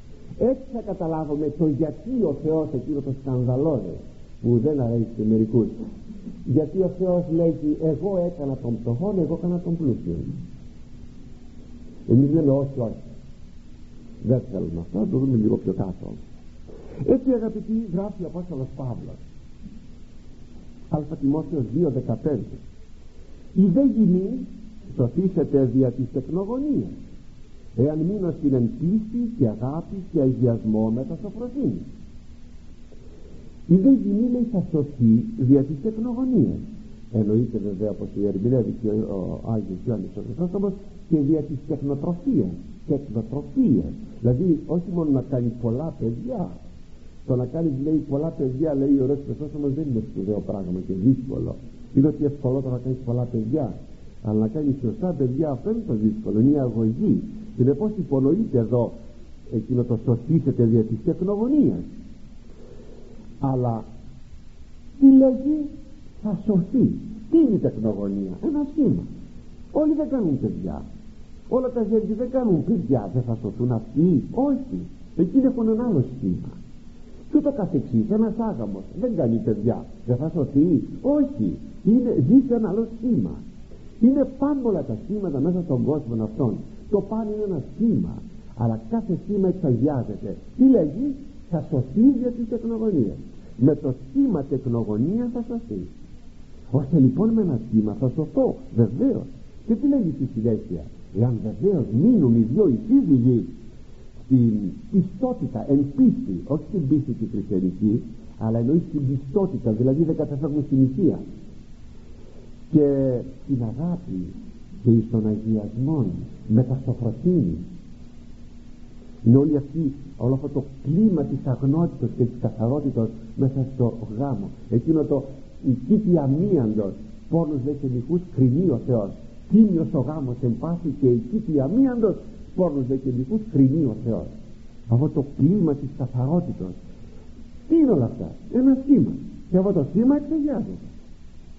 Έτσι θα καταλάβουμε το γιατί ο Θεός εκείνο το σκανδαλώδε που δεν αρέσει σε μερικούς. Γιατί ο Θεός λέγει εγώ έκανα τον πτωχόν εγώ έκανα τον πλούσιο εμείς λέμε όχι όχι δεν θέλουμε αυτό θα το δούμε λίγο πιο κάτω έτσι αγαπητοί γράφει ο Απόστολος Παύλος Α Τιμόθεος 2.15 η δε γυνή σωθήσετε δια της τεκνογωνίας εάν μείνω στην εμπίστη και αγάπη και αγιασμό με τα σοφροσύνη η δε γυνή λέει θα σωθεί δια της τεκνογωνίας εννοείται βέβαια πως η ερμηνεύει και ο Άγιος Ιωάννης ο Χρυσόστομος και δια της τεκνοτροφίας τεκνοτροφίας δηλαδή όχι μόνο να κάνει πολλά παιδιά το να κάνεις λέει πολλά παιδιά λέει ο ωραίος Χρυσόστομος δεν είναι σπουδαίο πράγμα και δύσκολο. Είναι ότι ευκολότερο να κάνεις πολλά παιδιά. Αλλά να κάνεις σωστά παιδιά αυτό είναι το δύσκολο. Είναι η αγωγή. Συνεπώς υπονοείται εδώ εκείνο το σωθήσετε δια της τεκνογωνίας αλλά τι λέγει θα σωθεί. Τι είναι η τεκνογωνία ένα σχήμα. Όλοι δεν κάνουν παιδιά. Όλα τα ζέρια δεν κάνουν παιδιά. Δεν θα σωθούν αυτοί. Όχι. Εκείνοι έχουν ένα άλλο σχήμα και ούτω καθεξής ένας άγαμος. Δεν κάνει παιδιά. Δεν θα σωθεί όχι. Είναι, ζει σε ένα άλλο σχήμα. Είναι πάμπολα τα σχήματα μέσα στον κόσμο αυτόν. Το πάνε είναι ένα σχήμα. Αλλά κάθε σχήμα εξαγιάζεται. Τι λέγει; Θα σωθεί για την τεκνογωνία με το σχήμα τεκνογωνία θα σωθεί. Ώστε λοιπόν με ένα σχήμα θα σωθώ. Βεβαίως. Και τι λέγει στη συνέχεια; Εάν βεβαίως μείνουν οι δυο οι σύζυγοι στην πιστότητα εν πίστη όχι στην πίστη της χριστιανικής αλλά εννοείς στην πιστότητα δηλαδή δεν καταφεύγουν στην ηθεία. Και την αγάπη και εις τον αγιασμό με τα σοφροσύνη είναι όλη αυτή όλο αυτό το κλίμα της αγνότητας και της καθαρότητας μέσα στο γάμο. Εκείνο το η κήπη αμίαντος πόνος δε και νυχούς κρινεί ο Θεός. Τίμιος ο γάμος εν πάση και η κήπη αμίαντος πόνος δε και νυχούς κρινεί ο Θεός. Αυτό το κλίμα της καθαρότητας τι είναι όλα αυτά; Ένα σχήμα και αυτό το σχήμα εξεγιάζεται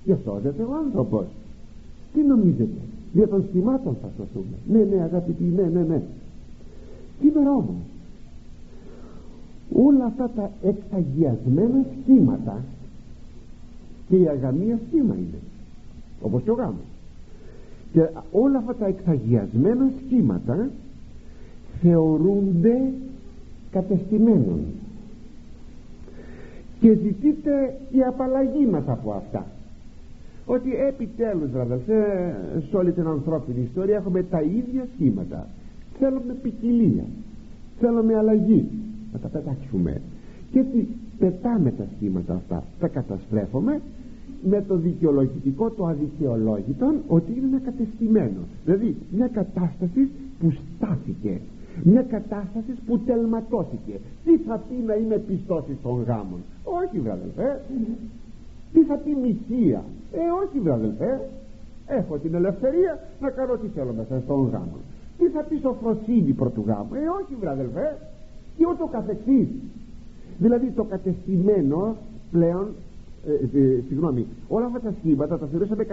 και σώζεται ο άνθρωπος. Τι νομίζετε; Για των σχημάτων θα σωθούμε. Ναι ναι αγαπητοί ναι ναι ναι. Σήμερα όμως; Όλα αυτά τα εξαγιασμένα σχήματα και η αγαμία σχήμα είναι. Όπως και ο γάμος. Και όλα αυτά τα εξαγιασμένα σχήματα θεωρούνται κατεστημένων. Και ζητείται η απαλλαγή μας από αυτά. Ότι επιτέλους αδελφέ σε όλη την ανθρώπινη ιστορία έχουμε τα ίδια σχήματα. Θέλουμε ποικιλία. Θέλουμε αλλαγή. Να τα πετάξουμε. Και έτσι πετάμε τα σχήματα αυτά. Τα καταστρέφουμε με το δικαιολογητικό το αδικαιολόγητο ότι είναι ένα κατεστημένο. Δηλαδή μια κατάσταση που στάθηκε μια κατάστασης που τελματώθηκε. Τι θα πει να είμαι πιστός των γάμων. Όχι βραδελφέ. Τι θα πει μοιχεία ε όχι βραδελφέ. Έχω την ελευθερία να κάνω τι θέλω μέσα στον γάμο. Τι θα πει σοφροσύνη πρωτού γάμου. Ε όχι βραδελφέ. Και ούτω καθεξής. Δηλαδή το κατεστημένο πλέον ε, ε, συγγνώμη όλα αυτά τα σχήματα τα θεωρήσαμε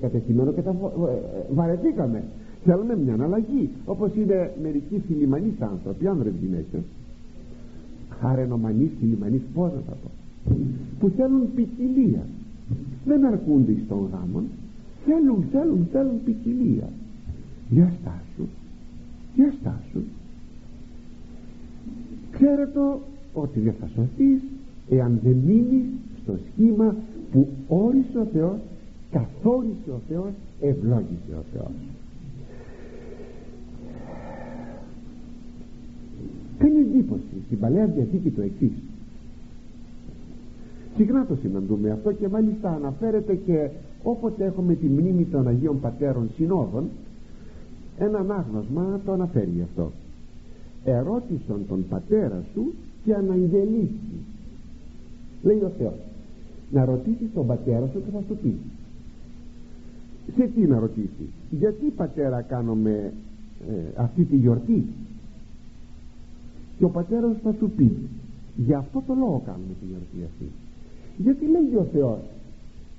κατεστημένο και τα ε, βαρεθήκαμε θέλουμε μια αναλλαγή όπως είναι μερικοί φιλιμανείς άνθρωποι άνδρες γυναίκες. Χαρενομανείς φιλιμανείς πώς να τα πω που θέλουν ποικιλία. Δεν αρκούνται στον γάμο θέλουν, θέλουν, θέλουν ποικιλία. Για στάσου για στάσου. Ξέρετε ότι δεν θα σωθείς εάν δεν μείνεις στο σχήμα που όρισε ο Θεός καθόρισε ο Θεός ευλόγησε ο Θεός κάνει εντύπωση; Στην Παλαιά Διαθήκη το εξής. Συχνά το συναντούμε αυτό και μάλιστα αναφέρεται και όποτε έχουμε τη μνήμη των Αγίων Πατέρων Συνόδων ένα ανάγνωσμα το αναφέρει αυτό. Ερώτησαν τον πατέρα σου και αναγγελίστη λέει ο Θεός να ρωτήσεις τον πατέρα σου και θα σου πει σε τι να ρωτήσεις; Γιατί πατέρα κάνουμε ε, αυτή τη γιορτή; Και ο πατέρας θα σου πει για αυτό το λόγο κάνουμε τη γιορτή αυτή γιατί λέει ο Θεός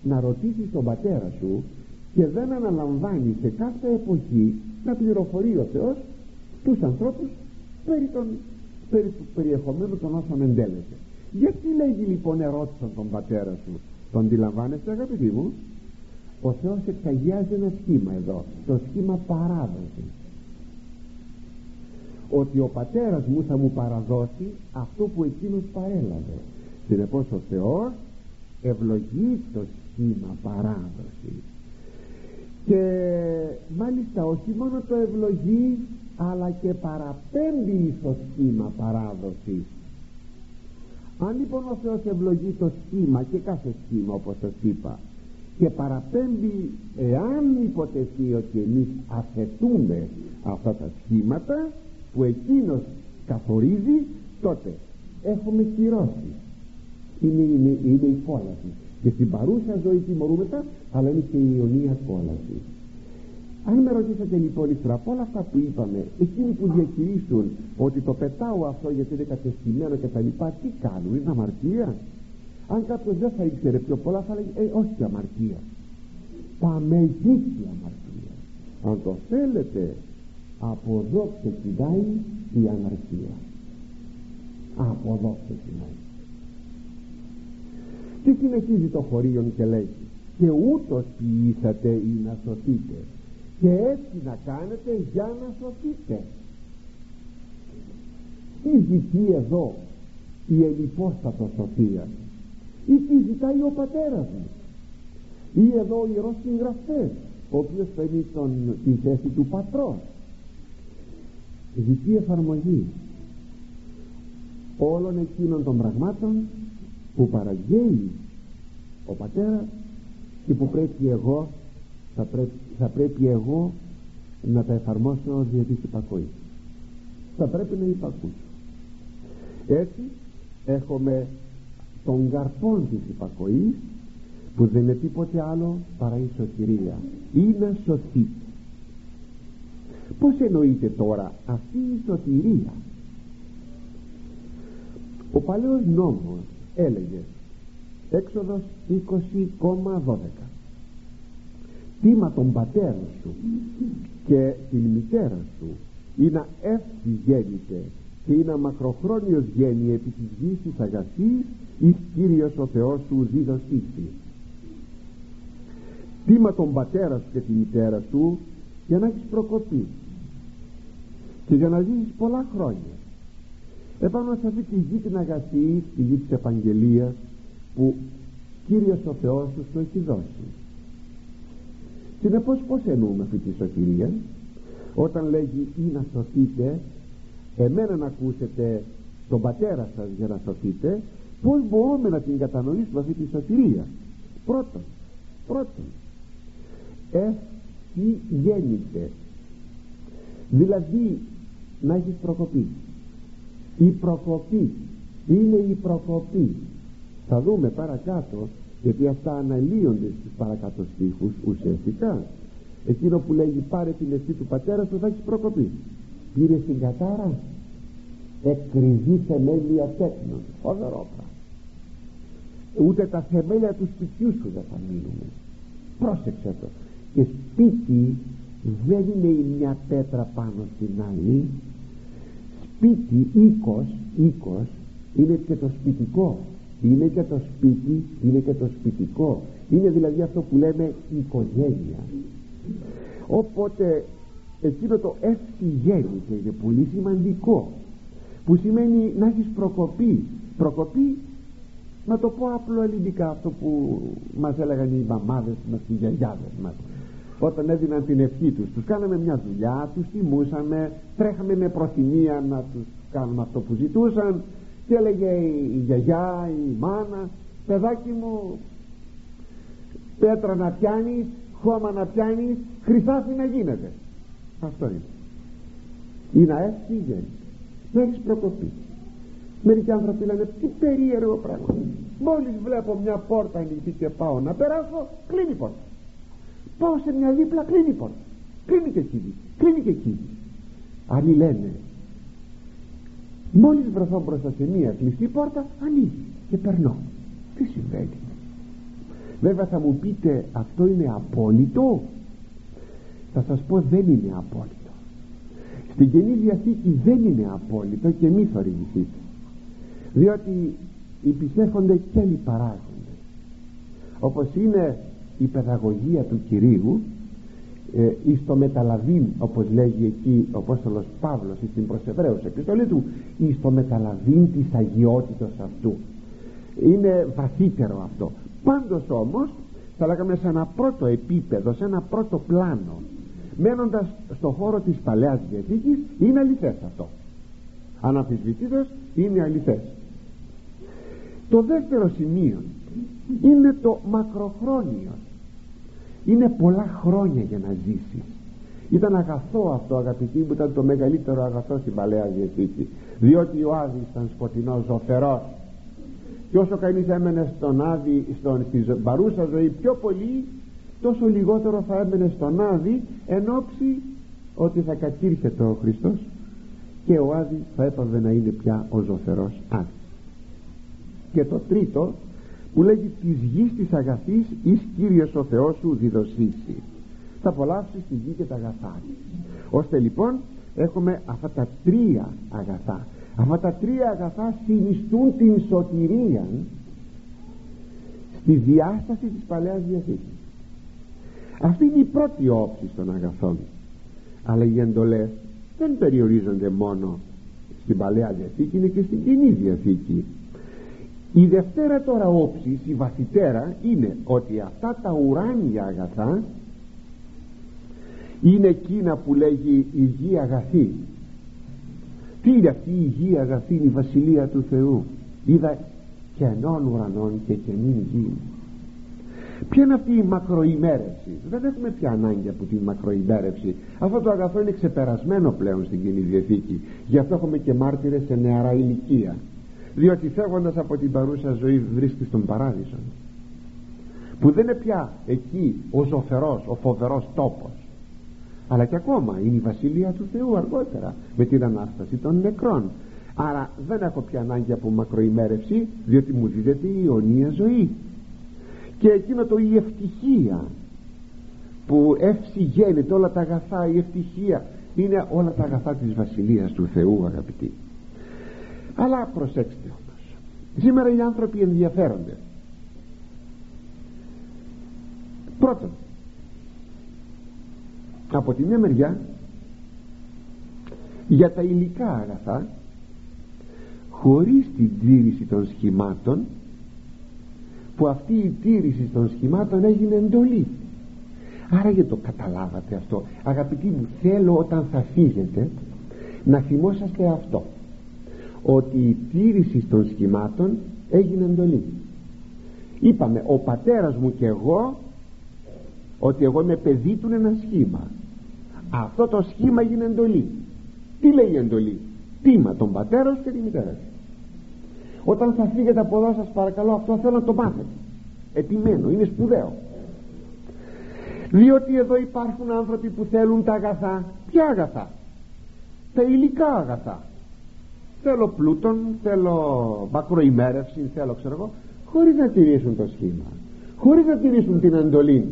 να ρωτήσεις τον πατέρα σου και δεν αναλαμβάνει σε κάθε εποχή να πληροφορεί ο Θεός τους ανθρώπους περί, των, περί του περιεχομένου των όσων εντέλεσε γιατί λέγει λοιπόν ερώτησαν τον πατέρα σου τον αντιλαμβάνεστε αγαπητοί μου; Ο Θεός εξαγιάζει ένα σχήμα εδώ το σχήμα παράδοσης ότι ο πατέρας μου θα μου παραδώσει αυτό που εκείνος παρέλαβε. Συνεπώς ο Θεός ευλογεί το σχήμα παράδοσης. Και μάλιστα όχι μόνο το ευλογεί αλλά και παραπέμπει στο σχήμα παράδοσης. Αν λοιπόν ο Θεός ευλογεί το σχήμα και κάθε σχήμα όπως σας είπα και παραπέμπει εάν υποτεθεί ότι εμείς αθετούμε αυτά τα σχήματα που εκείνος καθορίζει τότε έχουμε κυρώσει. Είναι, είναι, είναι η κόλαση. Και στην παρούσα ζωή τιμωρούμετα αλλά είναι και η ιονία κόλαση. Αν με ρωτήσατε λοιπόν ύστερα από όλα αυτά που είπαμε εκείνοι που διακηρύσουν ότι το πετάω αυτό γιατί είναι κατεστημένο και τα λοιπά τι κάνουν είναι αμαρτία; Αν κάποιος δεν θα ήξερε πιο πολλά θα λέγει ε, όχι αμαρτία παμεγική αμαρτία. Αν το θέλετε από εδώ ξεκινάει η αναρχία. Από εδώ ξεκινάει και συνεχίζει το χωρίον και λέει και ούτως ποιήσατε ή να σωθείτε και έτσι να κάνετε για να σωθείτε τι ζητεί εδώ η ελιπόστατο σοφία ή τι ζητάει ο πατέρας μου ή εδώ ο ιερός συγγραφές ο οποίος παίρνει τον, τη θέση του πατρός ζητεί εφαρμογή όλων εκείνων των πραγμάτων που παραγγέλει ο πατέρας και που πρέπει εγώ θα πρέπει, θα πρέπει εγώ να τα εφαρμόσω δια της υπακοής θα πρέπει να υπακούσω. Έτσι έχουμε τον καρπόν της υπακοής που δεν είναι τίποτε άλλο παρά η σωτηρία. Ή να σωθεί πως εννοείται τώρα αυτή η σωτηρία; Ο παλαιός νόμος έλεγε έξοδος 20,12 τίμα τον πατέρα σου και την μητέρα σου ή να εύθυ γέννητε και είναι μακροχρόνιος γέννη επί της γης της αγαθής εις Κύριος ο Θεός σου δίδωσίτη τίμα τον πατέρα σου και τη μητέρα σου για να έχεις προκοπή. Και για να ζήσεις πολλά χρόνια. Επάνω σε αυτή τη γη την αγαθή τη γη της Επαγγελίας που Κύριος ο Θεός σου το έχει δώσει. Συνεπώς πως εννοούμε αυτή τη σωτηρία. Όταν λέγει ή να σωθείτε εμένα να ακούσετε τον πατέρα σας για να σωθείτε πως μπορούμε να την κατανοήσουμε αυτή τη σωτηρία. Πρώτον πρώτον εύχη γέννησε; Δηλαδή να έχεις προκοπή. Η προκοπή είναι η προκοπή. Θα δούμε παρακάτω γιατί αυτά αναλύονται στους παρακάτω στίχους ουσιαστικά. Εκείνο που λέγει πάρε την ευχή του πατέρα σου θα έχεις προκοπή. Πήρε την κατάρα εκκριβή θεμέλια τέκνων. Φοβερό ούτε τα θεμέλια του σπιτιού σου δεν θα μείνουμε πρόσεξε το και σπίτι δεν είναι η μια πέτρα πάνω στην άλλη. Σπίτι, οίκος, οίκος είναι και το σπιτικό. Είναι και το σπίτι είναι και το σπιτικό. Είναι δηλαδή αυτό που λέμε οικογένεια. Οπότε εκείνο το ευθυγέννησε είναι πολύ σημαντικό. Που σημαίνει να έχεις προκοπή. Προκοπή να το πω απλό ελληνικά αυτό που μας έλεγαν οι μαμάδες μας οι γιαγιάδες μας όταν έδιναν την ευχή τους τους κάναμε μια δουλειά τους τιμούσαμε τρέχαμε με προθυμία να τους κάνουμε αυτό που ζητούσαν και έλεγε η γιαγιά η μάνα παιδάκι μου πέτρα να πιάνεις χώμα να πιάνεις χρυσάφι να γίνεται αυτό είναι. Ή να έφυγε να έχεις προκοπή. Μερικοί άνθρωποι λένε τι περίεργο πράγμα μόλις βλέπω μια πόρτα ανοιχτή και πάω να περάσω κλείνει η πόρτα πάω σε μια δίπλα κλείνει η πόρτα. Κλείνει και εκεί κλείνει και εκεί άλλοι λένε μόλις βρεθώ μπροστά σε μια κλειστή πόρτα ανοίγει και περνώ τι συμβαίνει; Βέβαια θα μου πείτε αυτό είναι απόλυτο θα σας πω δεν είναι απόλυτο στην Καινή Διαθήκη δεν είναι απόλυτο και μη θορυβηθείτε. Διότι υπησέφονται και άλλοι παράγοντες όπως είναι η παιδαγωγία του Κυρίου ε, εις το μεταλαβήν όπως λέγει εκεί ο Απόστολος Παύλος στην προσεβραίους επιστολή του εις το μεταλαβήν της αγιότητος αυτού. Είναι βαθύτερο αυτό. Πάντως όμως θα λέγαμε σε ένα πρώτο επίπεδο σε ένα πρώτο πλάνο μένοντας στο χώρο της Παλαιάς Διαθήκης είναι αληθές αυτό. Αναμφισβητήτως είναι αληθές. Το δεύτερο σημείο είναι το μακροχρόνιο είναι πολλά χρόνια για να ζήσεις. Ήταν αγαθό αυτό αγαπητοί μου ήταν το μεγαλύτερο αγαθό στην Παλαιά Διαθήκη διότι ο Άδης ήταν σκοτεινός ζωφερός και όσο κανείς έμενε στον Άδη στον, στη παρούσα ζωή πιο πολύ τόσο λιγότερο θα έμενε στον Άδη εν ώψη ότι θα κατήρχεται ο Χριστός και ο Άδης θα έπαβε να είναι πια ο ζωφερός Άδης. Και το τρίτο που λέγει της γης της αγαθής εις Κύριος ο Θεός σου διδοσίσει θα απολαύσεις τη γη και τα αγαθά. Ώστε λοιπόν έχουμε αυτά τα τρία αγαθά. Αυτά τα τρία αγαθά συνιστούν την σωτηρία στη διάσταση της Παλαιάς Διαθήκης. Αυτή είναι η πρώτη όψη των αγαθών. Αλλά οι εντολές δεν περιορίζονται μόνο στην Παλαιά Διαθήκη είναι και στην Κοινή Διαθήκη η δευτέρα τώρα όψη η βαθυτέρα είναι ότι αυτά τα ουράνια αγαθά είναι εκείνα που λέγει η γη αγαθή. Τι είναι αυτή η γη αγαθή η βασιλεία του Θεού; Είδα κενών ουρανών και κενήν γη. Ποια είναι αυτή η μακροημέρευση; Δεν έχουμε πια ανάγκη από τη μακροημέρευση. Αυτό το αγαθό είναι ξεπερασμένο πλέον στην Κοινή Διαθήκη Γι' αυτό έχουμε και μάρτυρες σε νεαρά ηλικία Διότι φεύγοντας από την παρούσα ζωή βρίσκεις στον παράδεισο. Που δεν είναι πια εκεί ο ζωφερός, ο φοβερός τόπος. Αλλά και ακόμα είναι η Βασιλεία του Θεού αργότερα με την Ανάσταση των νεκρών. Άρα δεν έχω πια ανάγκη από μακροημέρευση διότι μου δίδεται η αιωνία ζωή. Και εκείνο το η ευτυχία που ευσυγένεται όλα τα αγαθά η ευτυχία είναι όλα τα αγαθά της Βασιλείας του Θεού αγαπητοί αλλά προσέξτε όμως. Σήμερα οι άνθρωποι ενδιαφέρονται. Πρώτον από τη μια μεριά για τα υλικά αγαθά χωρίς την τήρηση των σχημάτων που αυτή η τήρηση των σχημάτων έγινε εντολή. Άρα για το καταλάβατε αυτό. Αγαπητοί μου θέλω όταν θα φύγετε να θυμόσαστε αυτό ότι η τήρηση των σχημάτων έγινε εντολή. Είπαμε ο πατέρας μου και εγώ ότι εγώ είμαι παιδί του ένα σχήμα. Αυτό το σχήμα έγινε εντολή τι λέει η εντολή; Τίμα τον πατέρας σου και τη μητέρα σου όταν θα φύγετε από εδώ σας παρακαλώ αυτό θέλω να το μάθετε. Ετοιμένο είναι σπουδαίο διότι εδώ υπάρχουν άνθρωποι που θέλουν τα αγαθά ποια αγαθά; Τα υλικά αγαθά θέλω πλούτον θέλω μακροημέρευση θέλω ξέρω εγώ χωρίς να τηρήσουν το σχήμα χωρίς να τηρήσουν την εντολή.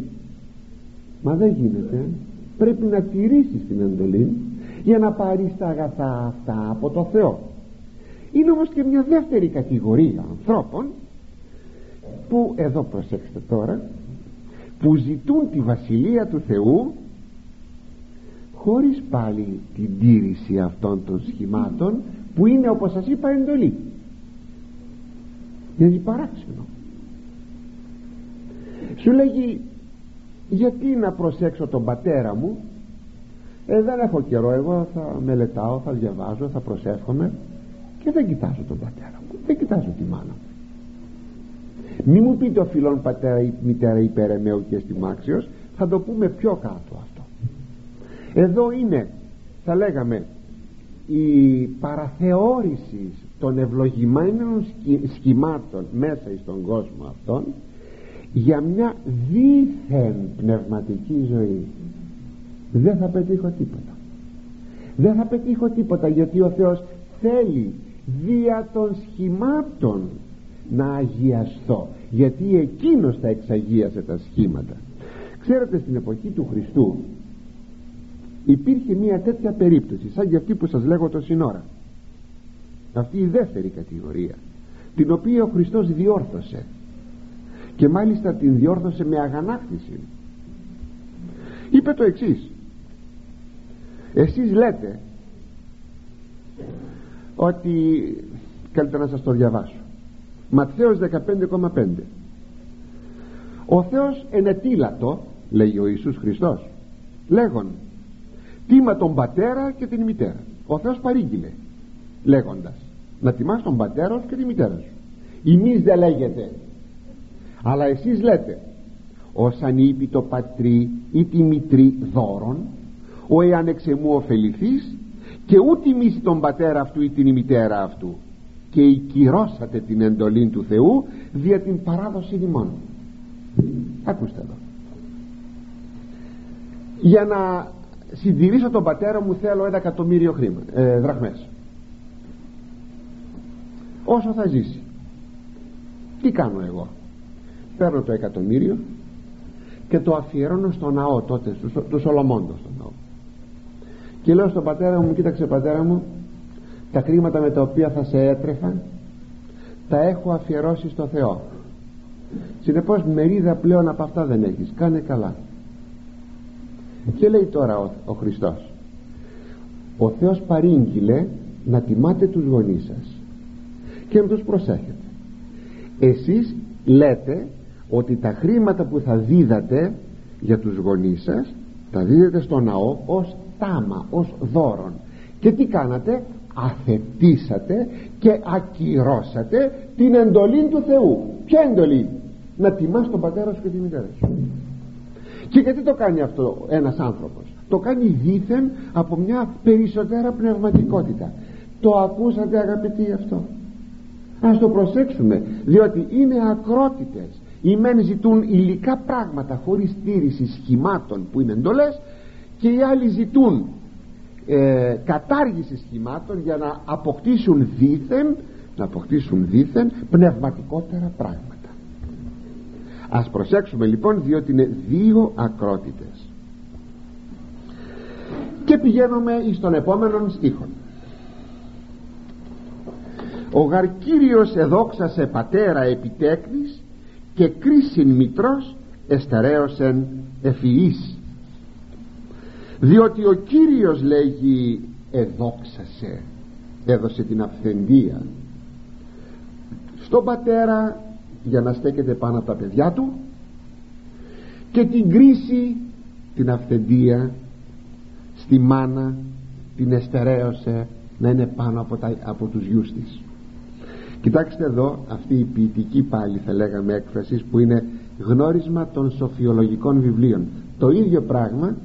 Μα δεν γίνεται. Πρέπει να τηρήσεις την εντολή για να πάρεις τα αγαθά αυτά από το Θεό. Είναι όμως και μια δεύτερη κατηγορία ανθρώπων που εδώ προσέξτε τώρα που ζητούν τη Βασιλεία του Θεού χωρίς πάλι την τήρηση αυτών των σχημάτων που είναι όπως σας είπα εντολή. Είναι παράξενο. Σου λέγει γιατί να προσέξω τον πατέρα μου; Ε, δεν έχω καιρό. Εγώ θα μελετάω θα διαβάζω θα προσεύχομαι και δεν κοιτάζω τον πατέρα μου. Δεν κοιτάζω τη μάνα μου. Μη μου πείτε ο φιλόν πατέρα ή μητέρα υπερεμαίου και μάξιος θα το πούμε πιο κάτω αυτό. Εδώ είναι θα λέγαμε η παραθεώρηση των ευλογημένων σχημάτων μέσα στον κόσμο αυτόν για μια δίθεν πνευματική ζωή. Δεν θα πετύχω τίποτα. Δεν θα πετύχω τίποτα γιατί ο Θεός θέλει δια των σχημάτων να αγιαστώ γιατί εκείνος θα εξαγίασε τα σχήματα. Ξέρετε στην εποχή του Χριστού υπήρχε μια τέτοια περίπτωση σαν και αυτή που σας λέγω το σύνορα. Αυτή η δεύτερη κατηγορία την οποία ο Χριστός διόρθωσε και μάλιστα την διόρθωσε με αγανάκτηση. Είπε το εξής. Εσείς λέτε ότι καλύτερα να σας το διαβάσω Ματθαίος 15,5 ο Θεός ενετήλατο λέει ο Ιησούς Χριστός λέγον τίμα τον πατέρα και την μητέρα. Ο Θεός παρήγγειλε λέγοντας να τιμάς τον πατέρα σου και τη μητέρα σου. Εμείς δεν λέγεται αλλά εσείς λέτε ως ανήπη το πατρί ή τη μητρή δώρον ο εάν εξεμού ωφεληθείς και ούτε μίση τον πατέρα αυτού ή την μητέρα αυτού. Και οικυρώσατε την εντολή του Θεού δια την παράδοση ημών ακούστε εδώ. Για να συντηρήσω τον πατέρα μου θέλω ένα εκατομμύριο χρήμα ε, δραχμές. Όσο θα ζήσει. Τι κάνω εγώ; Παίρνω το εκατομμύριο και το αφιερώνω στο ναό τότε του Σολομόντο στο ναό. Και λέω στον πατέρα μου κοίταξε πατέρα μου τα κρίματα με τα οποία θα σε έτρεφα τα έχω αφιερώσει στο Θεό. Συνεπώς μερίδα πλέον από αυτά δεν έχεις. Κάνε καλά και λέει τώρα ο, ο Χριστός ο Θεός παρήγγειλε να τιμάτε τους γονείς σας και να τους προσέχετε. Εσείς λέτε ότι τα χρήματα που θα δίδατε για τους γονείς σας τα δίδετε στο ναό ως τάμα, ως δώρον. Και τι κάνατε; Αθετήσατε και ακυρώσατε την εντολή του Θεού. Ποια εντολή; Να τιμάς τον πατέρα σου και τη μητέρα σου και γιατί το κάνει αυτό ένας άνθρωπος; Το κάνει δήθεν από μια περισσότερα πνευματικότητα. Το ακούσατε αγαπητοί αυτό; Ας το προσέξουμε διότι είναι ακρότητες. Οι μεν ζητούν υλικά πράγματα χωρίς στήριση σχημάτων που είναι εντολές και οι άλλοι ζητούν ε, κατάργηση σχημάτων για να αποκτήσουν δήθεν να αποκτήσουν δήθεν πνευματικότερα πράγματα ας προσέξουμε λοιπόν διότι είναι δύο ακρότητες. Και πηγαίνουμε στον επόμενο στίχο ο γαρκύριος εδόξασε πατέρα επιτέκνης και κρίσιν μητρός εστερέωσεν ευφυής διότι ο Κύριος λέγει εδόξασε έδωσε την αυθεντία στον πατέρα για να στέκεται πάνω από τα παιδιά του και την κρίση την αυθεντία στη μάνα την εστερέωσε να είναι πάνω από, τα, από τους γιους της. Κοιτάξτε εδώ αυτή η ποιητική πάλι θα λέγαμε έκφραση που είναι γνώρισμα των σοφιολογικών βιβλίων. Το ίδιο πράγμα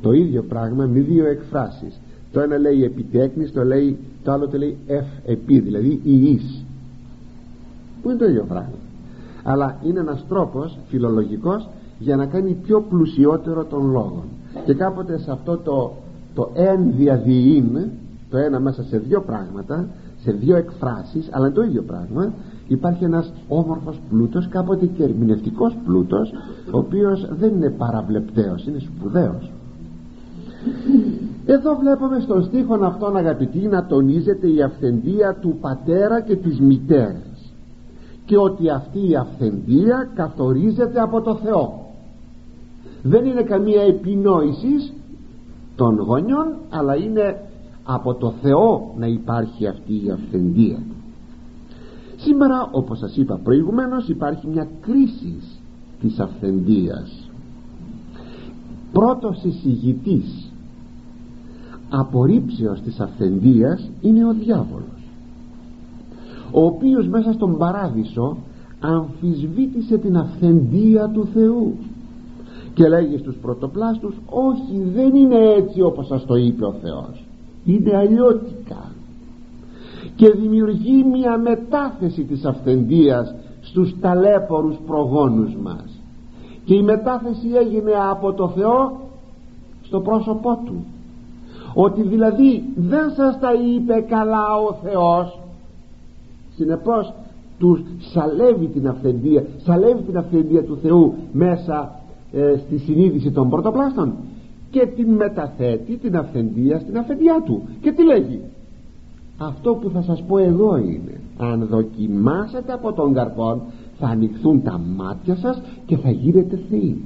το ίδιο πράγμα με δύο εκφράσεις. Το ένα λέει επιτέκνης το, λέει, το άλλο το λέει εφ επί δηλαδή ιής που είναι το ίδιο πράγμα. Αλλά είναι ένας τρόπος φιλολογικός για να κάνει πιο πλουσιότερο τον λόγο. Και κάποτε σε αυτό το, το εν διαδιήν το ένα μέσα σε δύο πράγματα σε δύο εκφράσεις αλλά είναι το ίδιο πράγμα υπάρχει ένας όμορφος πλούτος κάποτε και ερμηνευτικός πλούτος ο οποίος δεν είναι παραβλεπταίος είναι σπουδαίος. Εδώ βλέπουμε στον στίχον αυτόν αγαπητοί να τονίζεται η αυθεντία του πατέρα και της μητέρας και ότι αυτή η αυθεντία καθορίζεται από το Θεό. Δεν είναι καμία επινόησης των γονιών αλλά είναι από το Θεό να υπάρχει αυτή η αυθεντία. Σήμερα όπως σας είπα προηγουμένως υπάρχει μια κρίση της αυθεντίας. Πρώτος εισηγητής απορρίψεως της αυθεντίας είναι ο διάβολος ο οποίος μέσα στον παράδεισο αμφισβήτησε την αυθεντία του Θεού και λέγει στους πρωτοπλάστους όχι δεν είναι έτσι όπως σας το είπε ο Θεός. Είναι αλλιώτικα και δημιουργεί μια μετάθεση της αυθεντίας στους ταλέπορους προγόνους μας. Και η μετάθεση έγινε από το Θεό στο πρόσωπό του. Ότι δηλαδή δεν σας τα είπε καλά ο Θεός συνεπώς τους σαλεύει την αυθεντία σαλεύει την αυθεντία του Θεού μέσα ε, στη συνείδηση των πρωτοπλάστων και την μεταθέτει την αυθεντία στην αυθεντιά του. Και τι λέγει; Αυτό που θα σας πω εδώ είναι αν δοκιμάσετε από τον καρπόν θα ανοιχθούν τα μάτια σας και θα γίνετε θεοί.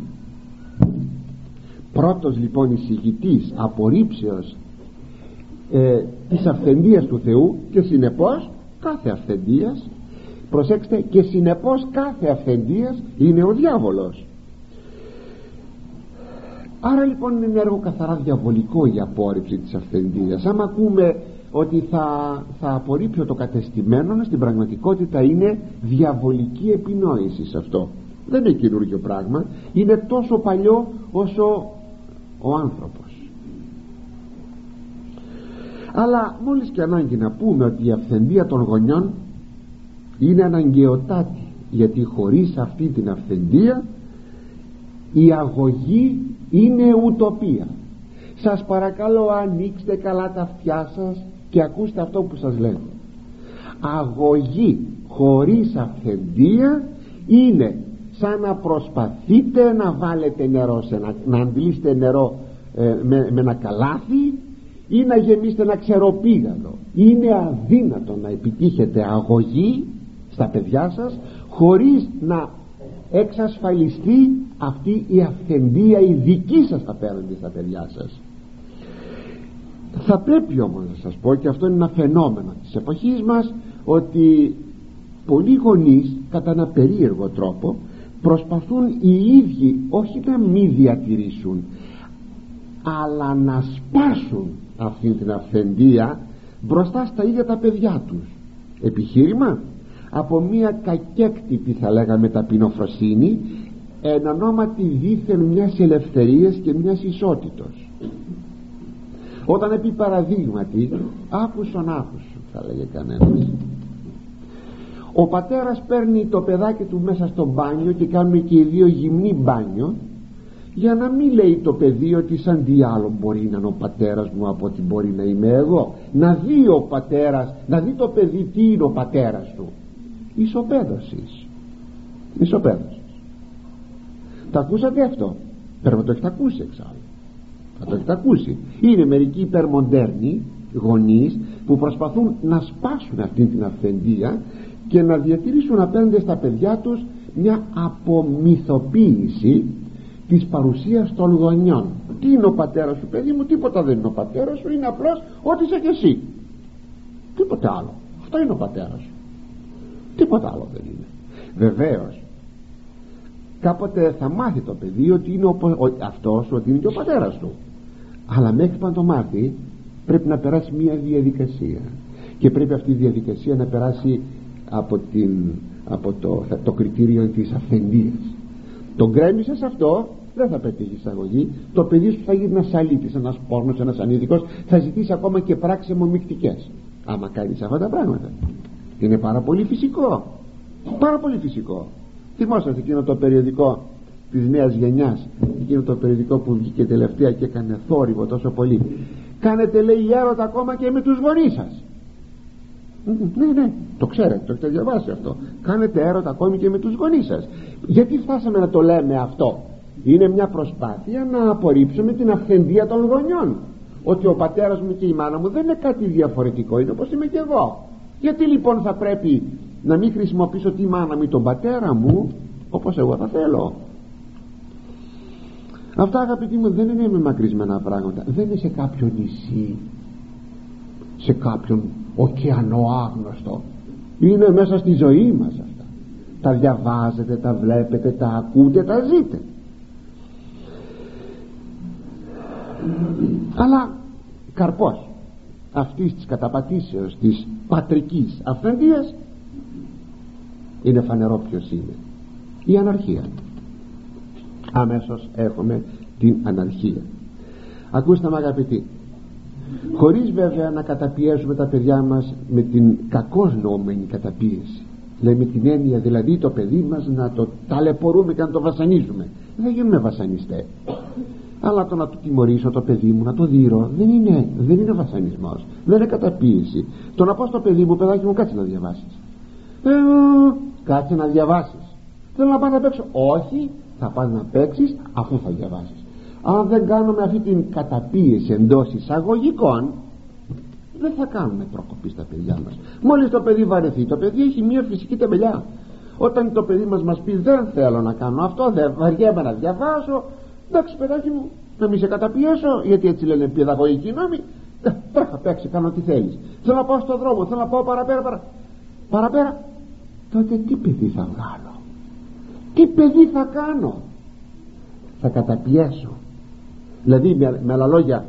Πρώτος λοιπόν εισηγητής απορρίψεως ε, της αυθεντίας του Θεού και συνεπώς κάθε αυθεντίας προσέξτε και συνεπώς κάθε αυθεντίας είναι ο διάβολος. Άρα λοιπόν είναι έργο καθαρά διαβολικό η απόρριψη της αυθεντίας. Άμα ακούμε ότι θα, θα απορρίψω το κατεστημένο στην πραγματικότητα είναι διαβολική επινόηση σε αυτό. Δεν είναι καινούργιο πράγμα. Είναι τόσο παλιό όσο ο άνθρωπος αλλά μόλις και ανάγκη να πούμε ότι η αυθεντία των γονιών είναι αναγκαιοτάτη γιατί χωρίς αυτή την αυθεντία η αγωγή είναι ουτοπία. Σας παρακαλώ ανοίξτε καλά τα αυτιά σας και ακούστε αυτό που σας λέω. Αγωγή χωρίς αυθεντία είναι σαν να προσπαθείτε να βάλετε νερό σε ένα, να αντλήσετε νερό ε, με, με ένα καλάθι ή να γεμίσετε ένα ξεροπήγαλο. Είναι αδύνατο να επιτύχετε αγωγή στα παιδιά σας χωρίς να εξασφαλιστεί αυτή η αυθεντία η δική σας απέναντι στα παιδιά σας. Θα πρέπει όμως να σας πω και αυτό είναι ένα φαινόμενο της εποχής μας ότι πολλοί γονείς κατά ένα περίεργο τρόπο προσπαθούν οι ίδιοι όχι να μην διατηρήσουν αλλά να σπάσουν αυτή την αυθεντία μπροστά στα ίδια τα παιδιά τους. Επιχείρημα; Από μια κακέκτητη θα λέγαμε ταπεινοφροσύνη εν ονόματι δίθεν μιας ελευθερίας και μιας ισότητος. Όταν επί παραδείγματι άκουσον άκουσον θα λέγε κανένας ο πατέρας παίρνει το παιδάκι του μέσα στο μπάνιο και κάνουν και οι δύο γυμνή μπάνιο για να μην λέει το παιδί ότι σαν τι άλλο μπορεί να είναι ο πατέρας μου από ότι μπορεί να είμαι εγώ. Να δει ο πατέρας να δει το παιδί τι είναι ο πατέρας του. Ισοπαίδωσης. Ισοπαίδωσης. Τα ακούσατε αυτό; Πρέπει να το έχετε ακούσει εξάλλου. Θα το έχετε ακούσει. Είναι μερικοί υπερμοντέρνοι γονείς που προσπαθούν να σπάσουν αυτή την αυθεντία και να διατηρήσουν απέναντι στα παιδιά τους μια απομυθοποίηση της παρουσίας των γονιών. Τι είναι ο πατέρας σου παιδί μου τίποτα δεν είναι ο πατέρας σου είναι απλώς ό,τι είσαι και εσύ. Τίποτα άλλο. Αυτό είναι ο πατέρας σου. Τίποτα άλλο δεν είναι. Βεβαίως κάποτε θα μάθει το παιδί ότι είναι ο, ο, αυτός ότι είναι και ο πατέρας του. Αλλά μέχρι να το μάθει πρέπει να περάσει μια διαδικασία. Και πρέπει αυτή η διαδικασία να περάσει από, την, από το, το κριτήριο της αυθεντίας τον κρέμισες αυτό δεν θα πετύχεις εισαγωγή. Το παιδί σου θα γίνει ένας αλήτης ένας πόρνος, ένας ανήθικος θα ζητήσει ακόμα και πράξεις αιμομυκτικές άμα κάνεις αυτά τα πράγματα. Είναι πάρα πολύ φυσικό. Πάρα πολύ φυσικό. Θυμόσαστε εκείνο το περιοδικό της νέας γενιάς εκείνο το περιοδικό που βγήκε τελευταία και έκανε θόρυβο τόσο πολύ. Κάνετε λέει έρωτα ακόμα και με τους γονείς σας ναι ναι το ξέρετε το έχετε διαβάσει αυτό. Κάνετε έρωτα ακόμη και με τους γονείς σας. Γιατί φτάσαμε να το λέμε αυτό; Είναι μια προσπάθεια να απορρίψουμε την αυθεντία των γονιών. Ότι ο πατέρας μου και η μάνα μου δεν είναι κάτι διαφορετικό είναι όπως είμαι και εγώ. Γιατί λοιπόν θα πρέπει να μην χρησιμοποιήσω τη μάνα μου ή τον πατέρα μου όπως εγώ θα θέλω. Αυτά αγαπητοί μου δεν είναι με μακρισμένα πράγματα. Δεν είναι σε κάποιο νησί σε κάποιον ωκεανό άγνωστο είναι μέσα στη ζωή μας αυτά. Τα διαβάζετε, τα βλέπετε, τα ακούτε, τα ζείτε. Αλλά καρπός αυτής της καταπατήσεως της πατρικής αυθεντίας είναι φανερό ποιος είναι. Η αναρχία. Αμέσως έχουμε την αναρχία. Ακούστε με αγαπητοί χωρίς βέβαια να καταπιέζουμε τα παιδιά μας με την κακώς νόμενη καταπίεση. Με την έννοια δηλαδή το παιδί μας να το ταλαιπωρούμε και να το βασανίζουμε. Δεν γίνουμε βασανιστές. Αλλά το να το τιμωρήσω το παιδί μου να το δείρω δεν είναι, δεν είναι βασανισμός. Δεν είναι καταπίεση. Το να πω στο παιδί μου παιδάκι μου κάτσε να διαβάσεις. Ε, κάτσε να διαβάσεις. Θέλω να πάω να παίξω. Όχι θα πας να παίξεις αφού θα διαβάσεις αν δεν κάνουμε αυτή την καταπίεση εντός εισαγωγικών δεν θα κάνουμε προκοπή στα παιδιά μας. Μόλις το παιδί βαρεθεί το παιδί έχει μια φυσική τεμπελιά. Όταν το παιδί μας μας πει δεν θέλω να κάνω αυτό δεν βαριέμαι να διαβάσω εντάξει παιδάκι μου να μην σε καταπιέσω γιατί έτσι λένε παιδαγωγικοί νόμοι τρέχα παίξει κάνω τι θέλεις θέλω να πάω στον δρόμο θέλω να πάω παραπέρα παρα... παραπέρα τότε τι παιδί θα βγάλω τι παιδί θα κάνω θα καταπιέσω δηλαδή με, με άλλα λόγια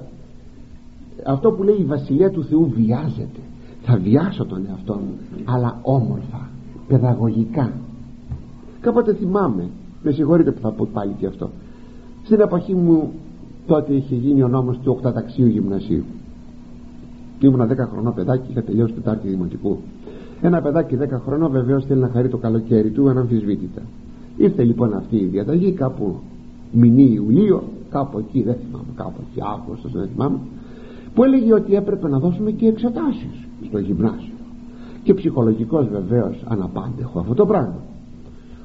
αυτό που λέει η βασιλεία του Θεού βιάζεται. Θα βιάσω τον εαυτό μου αλλά όμορφα παιδαγωγικά. Κάποτε θυμάμαι με συγχωρείτε που θα πω πάλι και αυτό. Στην εποχή μου τότε είχε γίνει ο νόμος του οκταταξίου γυμνασίου. Και ήμουν 10 χρονό παιδάκι είχα τελειώσει τετάρτη δημοτικού. Ένα παιδάκι 10 χρονών βεβαίως θέλει να χαρεί το καλοκαίρι του αναμφισβήτητα ήρθε λοιπόν αυτή η διαταγή κάπου μηνύ Ιουλίο κάπου εκεί δεν θυμάμαι κάπου εκεί Αύγουστος δεν θυμάμαι που έλεγε ότι έπρεπε να δώσουμε και εξετάσεις στο γυμνάσιο. Και ψυχολογικός βεβαίως αναπάντεχο αυτό το πράγμα.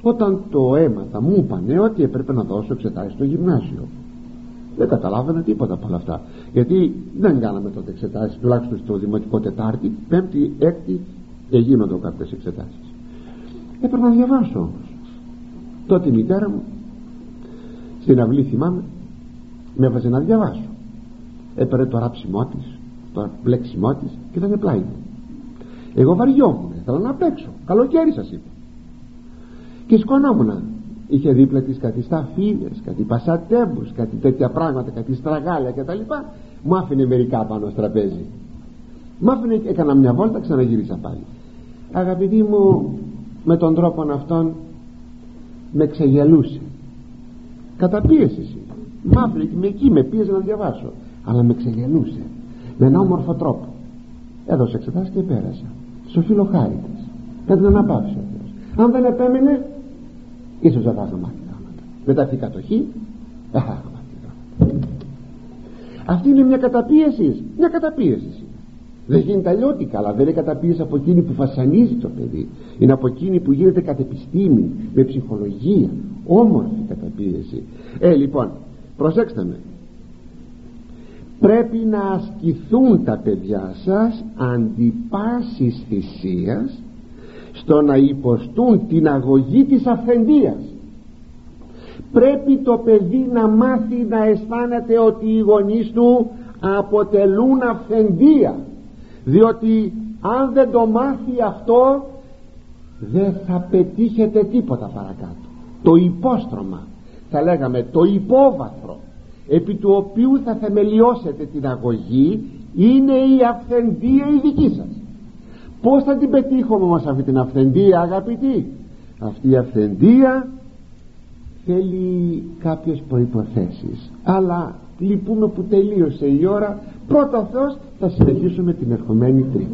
Όταν το έμαθα μου είπανε ότι έπρεπε να δώσω εξετάσεις στο γυμνάσιο. Δεν καταλάβαινα τίποτα από όλα αυτά. Γιατί δεν κάναμε τότε εξετάσεις τουλάχιστον στο δημοτικό Τετάρτη Πέμπτη, Έκτη εγίνονται κάποιες εξετάσεις. Έπρεπε να διαβάσω όμως. Τότε η μητέρα μου στην αυλή θυμάμαι με έβαζε να διαβάσω. Έπαιρνε το ράψιμό της το πλέξιμό της και ήταν πλάι μου εγώ βαριόμουν ήθελα να παίξω. Καλοκαίρι σας είπα. Και σκονόμουν. Είχε δίπλα της κάτι σταφίδες κάτι πασατέμπους κάτι τέτοια πράγματα κάτι στραγάλια και τα λοιπά. Μου άφηνε μερικά πάνω στο τραπέζι. Μου άφηνε έκανα μια βόλτα ξαναγύρισα πάλι. Αγαπητοί μου με τον τρόπο αυτόν με ξεγελούσε. Καταπίεση μ' άφηνε με εκεί με πίεζε να διαβάσω. Αλλά με ξεγελούσε. Με ένα όμορφο τρόπο. Έδωσε εξετάσεις και πέρασα στο φίλο χάριτες με την αναπαύση αν δεν επέμεινε ίσως δεν θα είχα μάθει μετά αυτή η κατοχή δεν θα είχα μάθει αυτή είναι μια καταπίεση. Μια καταπίεση. Δεν γίνεται αλλιώτικα αλλά δεν είναι καταπίεση από εκείνη που φασανίζει το παιδί. Είναι από εκείνη που γίνεται κατ' επιστήμη με ψυχολογία. Όμορφη καταπίεση. Ε λοιπόν προσέξτε με. Πρέπει να ασκηθούν τα παιδιά σας αντί πάσης θυσίας στο να υποστούν την αγωγή της αφεντίας. Πρέπει το παιδί να μάθει να αισθάνεται ότι οι γονείς του αποτελούν αφεντία διότι αν δεν το μάθει αυτό δεν θα πετύχετε τίποτα παρακάτω. Το υπόστρωμα θα λέγαμε το υπόβαθρο επί του οποίου θα θεμελιώσετε την αγωγή είναι η αυθεντία η δική σας. Πως θα την πετύχουμε όμως αυτή την αυθεντία αγαπητοί; Αυτή η αυθεντία θέλει κάποιες προϋποθέσεις. Αλλά λυπούμε που τελείωσε η ώρα. Πρώτα Θεός θα συνεχίσουμε την ερχομένη τρίτη